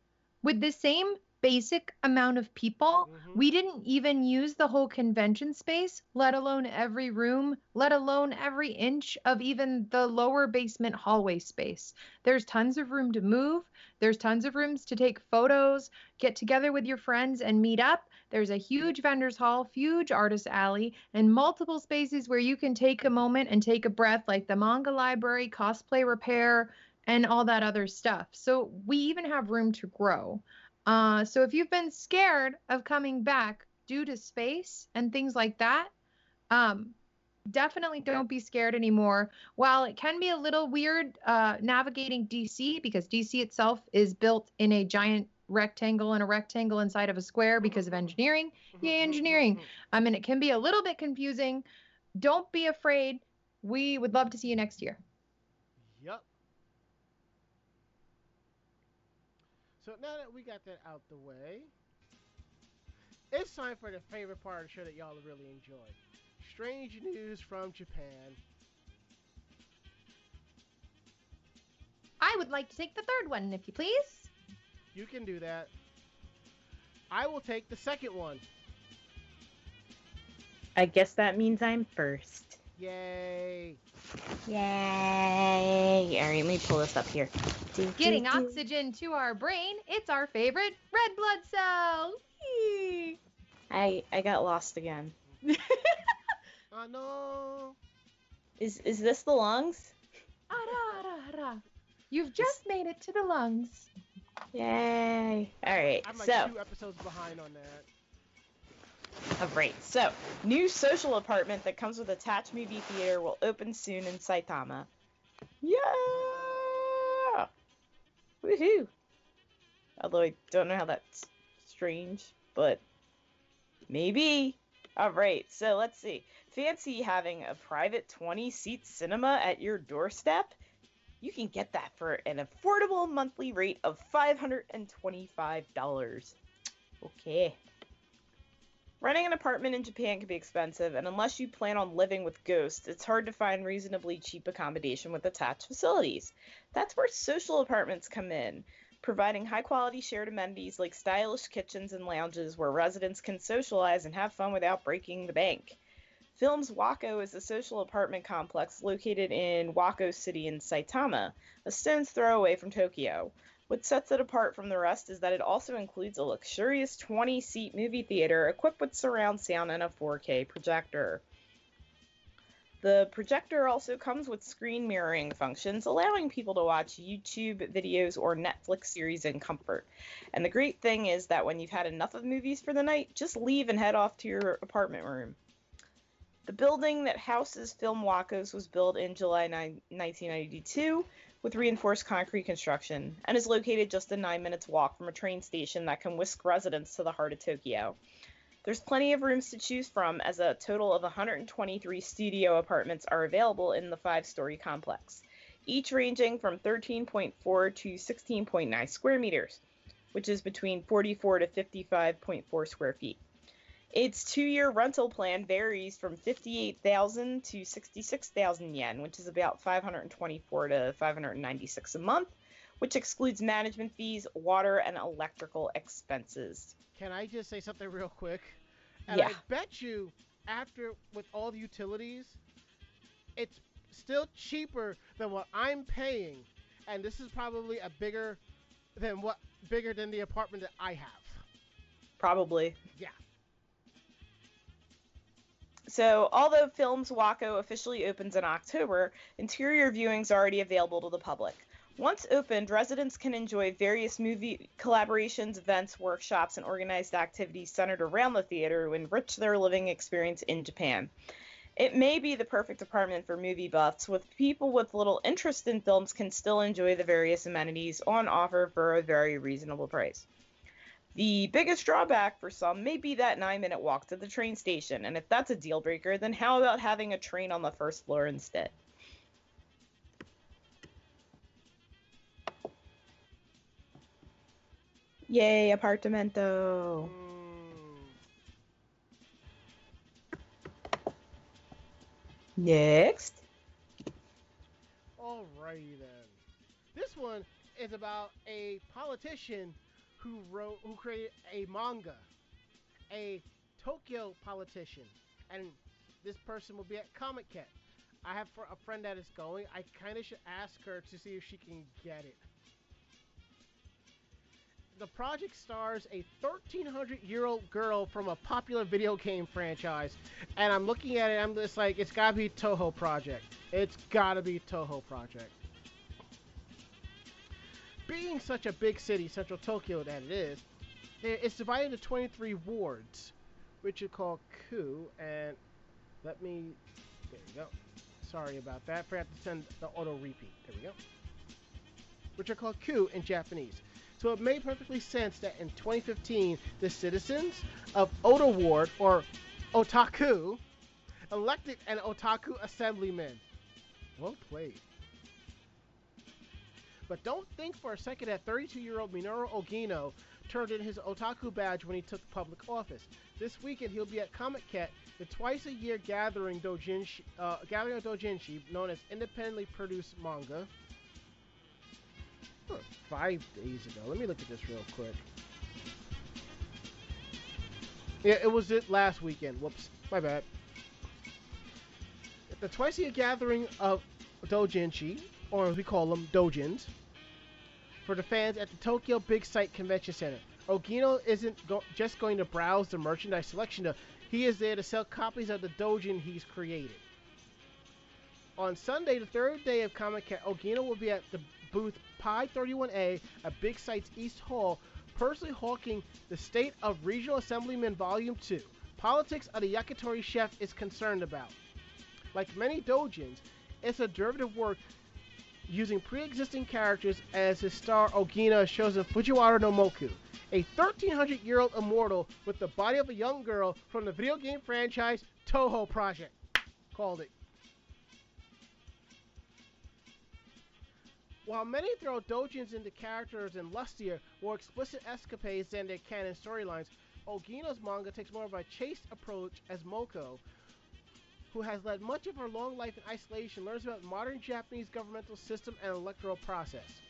with the same basic amount of people. Mhm. We didn't even use the whole convention space, let alone every room, let alone every inch of even the lower basement hallway space. There's tons of room to move. There's tons of rooms to take photos, get together with your friends and meet up. There's a huge vendors hall, huge artist alley, and multiple spaces where you can take a moment and take a breath, like the manga library, cosplay repair, and all that other stuff. So we even have room to grow. Uh, so if you've been scared of coming back due to space and things like that, um, definitely don't be scared anymore. While it can be a little weird uh, navigating DC because DC itself is built in a giant rectangle and a rectangle inside of a square because of engineering. Yay, engineering. I mean, it can be a little bit confusing. Don't be afraid. We would love to see you next year. Yup. So now that we got that out the way, it's time for the favorite part of the show that y'all really enjoy. Strange news from Japan. I would like to take the third one, if you please. You can do that. I will take the second one. I guess that means I'm first. Yay. Yay! All right, let me pull this up here. Do, Getting do, do. oxygen to our brain, it's our favorite red blood cell. Yee. I I got lost again. [laughs] Oh no. Is is this the lungs? Ararara. You've just made it to the lungs. Yay! All right, I'm like so two episodes behind on that. All right, so new social apartment that comes with attached movie theater will open soon in Saitama. Yeah! Woohoo! Although I don't know how that's strange, but maybe. All right, so let's see. Fancy having a private 20 seat cinema at your doorstep? You can get that for an affordable monthly rate of $525. Okay. Renting an apartment in Japan can be expensive, and unless you plan on living with ghosts, it's hard to find reasonably cheap accommodation with attached facilities. That's where social apartments come in, providing high quality shared amenities like stylish kitchens and lounges where residents can socialize and have fun without breaking the bank. Films Wako is a social apartment complex located in Wako City in Saitama, a stone's throw away from Tokyo. What sets it apart from the rest is that it also includes a luxurious 20 seat movie theater equipped with surround sound and a 4K projector. The projector also comes with screen mirroring functions, allowing people to watch YouTube videos or Netflix series in comfort. And the great thing is that when you've had enough of movies for the night, just leave and head off to your apartment room. The building that houses Film Wacos was built in July 9, 1992 with reinforced concrete construction and is located just a nine minutes walk from a train station that can whisk residents to the heart of Tokyo. There's plenty of rooms to choose from, as a total of 123 studio apartments are available in the five story complex, each ranging from 13.4 to 16.9 square meters, which is between 44 to 55.4 square feet. Its two year rental plan varies from 58,000 to 66,000 yen, which is about 524 to 596 a month, which excludes management fees, water, and electrical expenses. Can I just say something real quick? And Yeah. I bet you, after with all the utilities, it's still cheaper than what I'm paying, and this is probably a bigger than what bigger than the apartment that I have. Probably. Yeah. So, although Films Wako officially opens in October, interior viewings are already available to the public. Once opened, residents can enjoy various movie collaborations, events, workshops, and organized activities centered around the theater to enrich their living experience in Japan. It may be the perfect apartment for movie buffs, with people with little interest in films can still enjoy the various amenities on offer for a very reasonable price. The biggest drawback for some may be that nine minute walk to the train station, and if that's a deal breaker, then how about having a train on the first floor instead? Yay, apartamento! Next. alrighty then. This one is about a politician who wrote, who created a manga, a Tokyo politician, and this person will be at Comic Con. I have a friend that is going. I kind of should ask her to see if she can get it. The project stars a 1300 year old girl from a popular video game franchise, and I'm looking at it. I'm just like, it's gotta be Touhou Project. It's gotta be Touhou Project. Being such a big city, Central Tokyo, that it is, eh, it's divided into 23 wards, which are called ku. And let me, there we go. Sorry about that. Forgot to send the auto repeat. There we go. Which are called ku in Japanese. So it made perfectly sense that in 2015, the citizens of Ota Ward, or Otaku, elected an Otaku assemblyman. Well played. But don't think for a second that 32 year old Minoru Ogino turned in his otaku badge when he took public office. This weekend he'll be at Comiket, the twice a year gathering doujinshi, uh, gathering of doujinshi, known as independently produced manga. Five days ago. Let me look at this real quick. Yeah, it was it last weekend. Whoops, my bad. The twice a year gathering of doujinshi, or as we call them, dojins, for the fans at the Tokyo Big Sight Convention Center. Ogino isn't go- just going to browse the merchandise selection. He is there to sell copies of the dojin he's created. On Sunday, the third day of Comic Con, Ogino will be at the booth Pi 31A at Big Sight's East Hall, personally hawking the State of Regional Assemblyman Volume 2. Politics of the Yakitori chef is concerned about. Like many dojins, it's a derivative work using pre-existing characters as his star Ogino shows in Fujiwara no Mokou, a 1300-year-old immortal with the body of a young girl from the video game franchise Touhou Project. Called it. While many throw dojins into characters in lustier, more explicit escapades than their canon storylines, Ogino's manga takes more of a chaste approach as Mokou, who has led much of her long life in isolation, learns about modern Japanese governmental system and electoral process.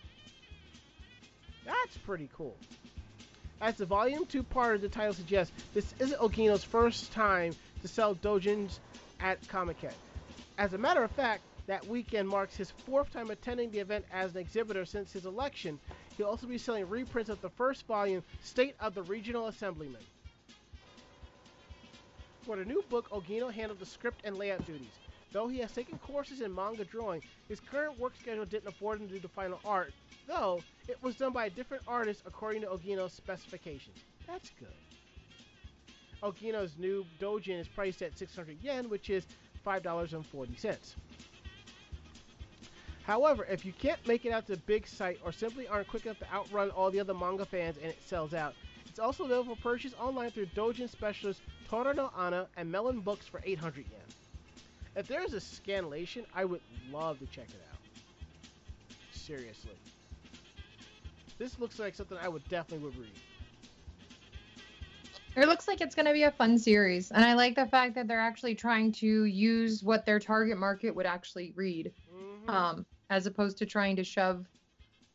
That's pretty cool. As the volume 2 part of the title suggests, this isn't Ogino's first time to sell dojins at Comic-Con. As a matter of fact, that weekend marks his fourth time attending the event as an exhibitor since his election. He'll also be selling reprints of the first volume, State of the Regional Assemblyman. For the new book, Ogino handled the script and layout duties. Though he has taken courses in manga drawing, his current work schedule didn't afford him to do the final art, though it was done by a different artist according to Ogino's specifications. That's good. Ogino's new dojin is priced at 600 yen, which is $5.40. However, if you can't make it out to the Big site or simply aren't quick enough to outrun all the other manga fans and it sells out, it's also available for purchase online through Dojin specialists Tora no Ana and Melon Books for 800 yen. If there is a scanlation, I would love to check it out. Seriously. This looks like something I would definitely would read. It looks like it's going to be a fun series, and I like the fact that they're actually trying to use what their target market would actually read, Mhm. um, as opposed to trying to shove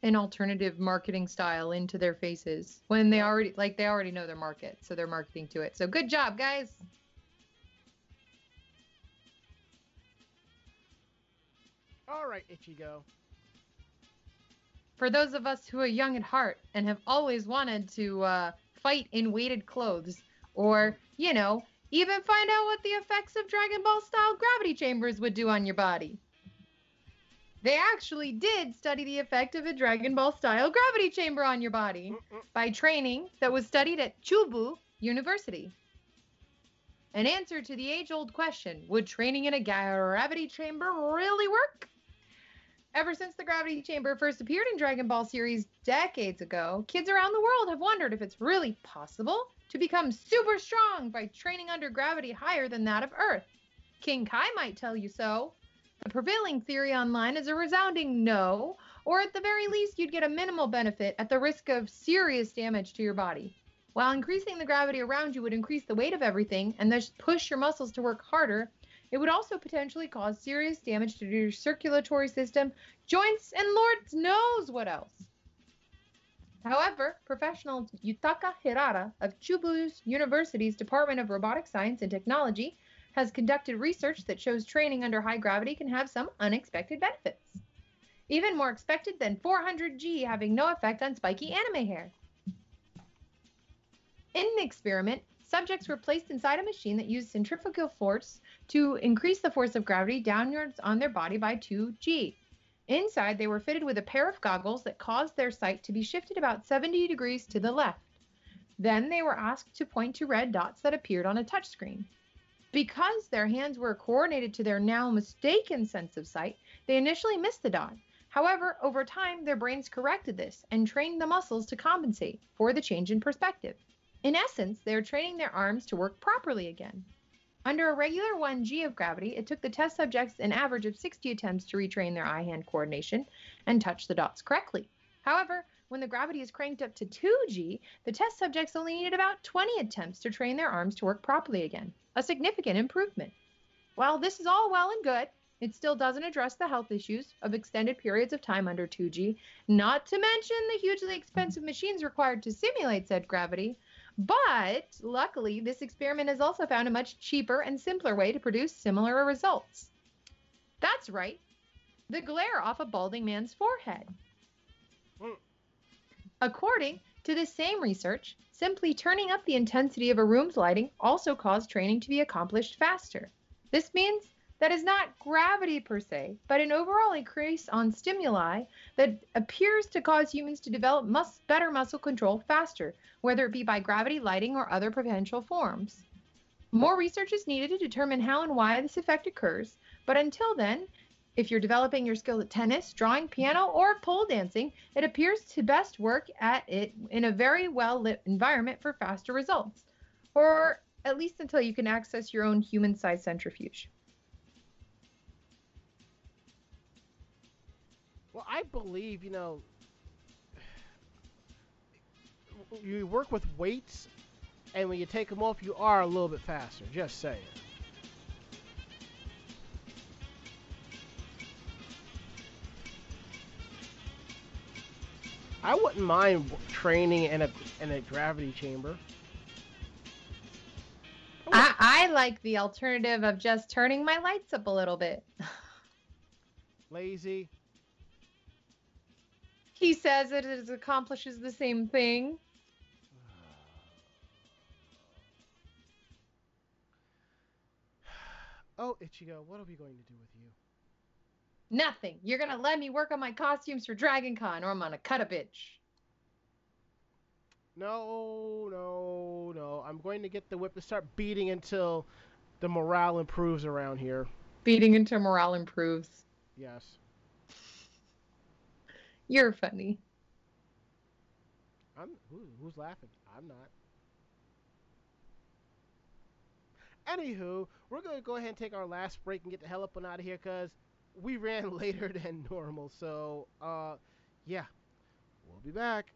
an alternative marketing style into their faces when they already like they already know their market, so they're marketing to it. So good job, guys. All right, Ichigo. For those of us who are young at heart and have always wanted to uh, fight in weighted clothes, or you know, even find out what the effects of Dragon Ball style gravity chambers would do on your body. They actually did study the effect of a Dragon Ball style gravity chamber on your body Mm-mm. by training that was studied at Chubu University. An answer to the age old question would training in a gravity chamber really work? Ever since the gravity chamber first appeared in Dragon Ball series decades ago, kids around the world have wondered if it's really possible to become super strong by training under gravity higher than that of Earth. King Kai might tell you so. The prevailing theory online is a resounding no, or at the very least, you'd get a minimal benefit at the risk of serious damage to your body. While increasing the gravity around you would increase the weight of everything and thus push your muscles to work harder, it would also potentially cause serious damage to your circulatory system, joints, and Lord knows what else. However, professional Yutaka Hirata of Chubu University's Department of Robotic Science and Technology has conducted research that shows training under high gravity can have some unexpected benefits. Even more expected than 400G having no effect on spiky anime hair. In an experiment, subjects were placed inside a machine that used centrifugal force to increase the force of gravity downwards on their body by 2G. Inside, they were fitted with a pair of goggles that caused their sight to be shifted about 70 degrees to the left. Then they were asked to point to red dots that appeared on a touchscreen. Because their hands were coordinated to their now mistaken sense of sight, they initially missed the dot. However, over time, their brains corrected this and trained the muscles to compensate for the change in perspective. In essence, they are training their arms to work properly again. Under a regular 1G of gravity, it took the test subjects an average of 60 attempts to retrain their eye hand coordination and touch the dots correctly. However, when the gravity is cranked up to 2G, the test subjects only needed about 20 attempts to train their arms to work properly again, a significant improvement. While this is all well and good, it still doesn't address the health issues of extended periods of time under 2G, not to mention the hugely expensive machines required to simulate said gravity, but luckily, this experiment has also found a much cheaper and simpler way to produce similar results. That's right, the glare off a balding man's forehead. Mm. According to the same research, simply turning up the intensity of a room's lighting also caused training to be accomplished faster. This means that is not gravity per se, but an overall increase on stimuli that appears to cause humans to develop mus- better muscle control faster, whether it be by gravity, lighting, or other potential forms. More research is needed to determine how and why this effect occurs, but until then, if you're developing your skill at tennis, drawing, piano, or pole dancing, it appears to best work at it in a very well lit environment for faster results, or at least until you can access your own human sized centrifuge. Well, I believe, you know, you work with weights, and when you take them off, you are a little bit faster. Just saying. I wouldn't mind training in a in a gravity chamber. I, I like the alternative of just turning my lights up a little bit. [laughs] Lazy. He says that it accomplishes the same thing. [sighs] Oh, Ichigo, what are we going to do with you? Nothing. You're gonna let me work on my costumes for Dragon Con, or I'm gonna cut a bitch. No, no, no. I'm going to get the whip and start beating until the morale improves around here. Beating until morale improves. Yes. You're funny. I'm who, who's laughing? I'm not. Anywho, we're going to go ahead and take our last break and get the hell up and out of here because we ran [laughs] later than normal. So, uh, yeah, we'll be back.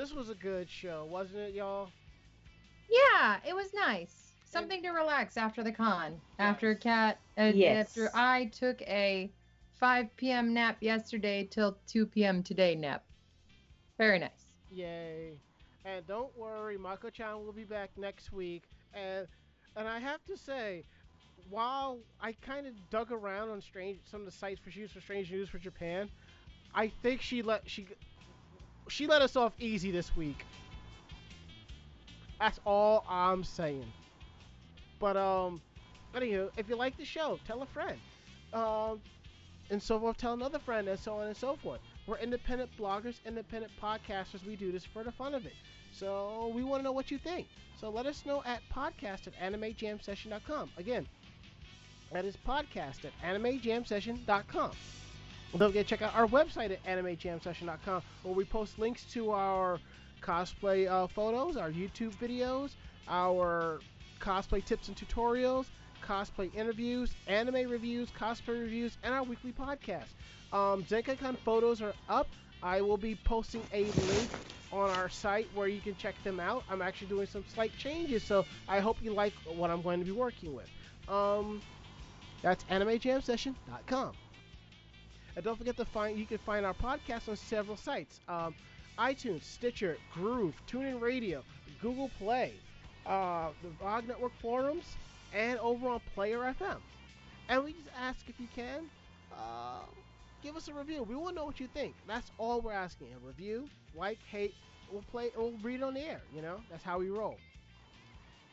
This was a good show, wasn't it, y'all? Yeah, it was nice. Something to relax after the con. After Yes. cat, uh, Yes. after I took a 5 p.m. nap yesterday till 2 p.m. today nap. Very nice. Yay. And don't worry, Mako chan will be back next week. And and I have to say, while I kind of dug around on strange some of the sites for shoes for strange news for Japan, I think she let she she let us off easy this week. That's all I'm saying. But um, anywho, if you like the show, tell a friend. Um, and so forth, tell another friend, and so on and so forth. We're independent bloggers, independent podcasters. We do this for the fun of it. So we want to know what you think. So let us know at podcast at animejamsession.com. Again, that is podcast at animejamsession.com. Don't forget to check out our website at animejamsession.com where we post links to our cosplay uh, photos, our YouTube videos, our cosplay tips and tutorials, cosplay interviews, anime reviews, cosplay reviews, and our weekly podcast. Um, ZenkaCon photos are up. I will be posting a link on our site where you can check them out. I'm actually doing some slight changes, so I hope you like what I'm going to be working with. Um, that's animejamsession.com. And don't forget to find you can find our podcast on several sites: um, iTunes, Stitcher, Groove, TuneIn Radio, Google Play, uh, the VOG Network forums, and over on Player FM. And we just ask if you can, uh, give us a review. We want to know what you think. That's all we're asking: a review, like, hate. We'll play. We'll read on the air. You know, that's how we roll.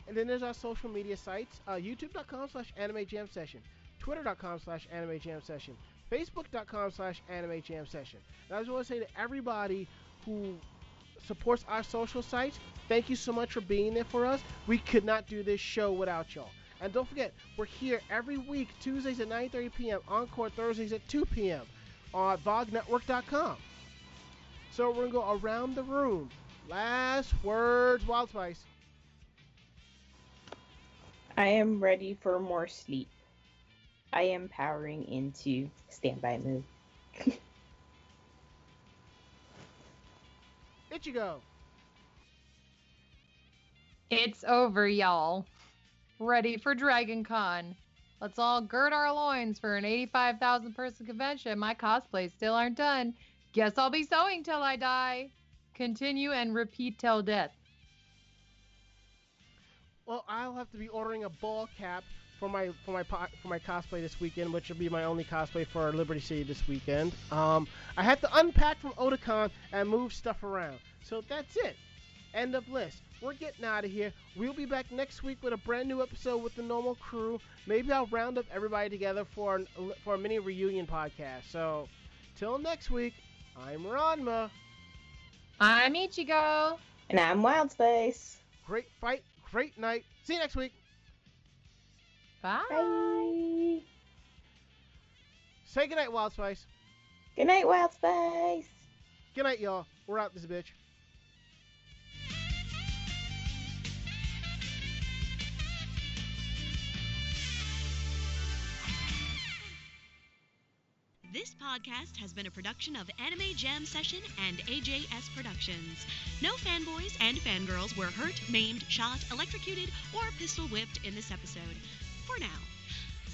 And then there's our social media sites: uh, YouTube.com/slash Anime Jam Session, Twitter.com/slash Anime Jam Session, Facebook.com/slash Anime Jam Session. And I just want to say to everybody who supports our social sites, thank you so much for being there for us. We could not do this show without y'all. And don't forget, we're here every week, Tuesdays at 9:30 p.m., Encore Thursdays at 2 p.m. on VogNetwork.com. So we're gonna go around the room. Last words, Wild Spice. I am ready for more sleep. I am powering into standby mode. [laughs] Ichigo. It's over, y'all. Ready for Dragon Con. Let's all gird our loins for an 85,000 person convention. My cosplays still aren't done. Guess I'll be sewing till I die. Continue and repeat till death. Well, I'll have to be ordering a ball cap for my for my for my cosplay this weekend, which will be my only cosplay for Liberty City this weekend. Um, I have to unpack from Otakon and move stuff around. So that's it. End of list. We're getting out of here. We'll be back next week with a brand new episode with the normal crew. Maybe I'll round up everybody together for an, for a mini reunion podcast. So, till next week, I'm Ranma. I'm Ichigo. And I'm Wild Spice. Great fight, great night. See you next week. Bye. Bye. Say goodnight, Wild Spice. Good night, Wild Spice. Good night, y'all. We're out this bitch. This podcast has been a production of Anime Jam Session and AJS Productions. No fanboys and fangirls were hurt, maimed, shot, electrocuted, or pistol whipped in this episode. For now.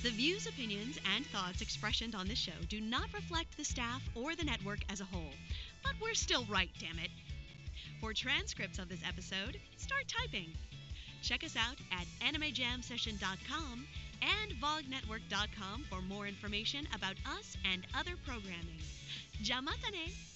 The views, opinions, and thoughts expressed on this show do not reflect the staff or the network as a whole. But we're still right, damn it. For transcripts of this episode, start typing. Check us out at animejamsession.com and vognetwork.com for more information about us and other programming. Jamatane!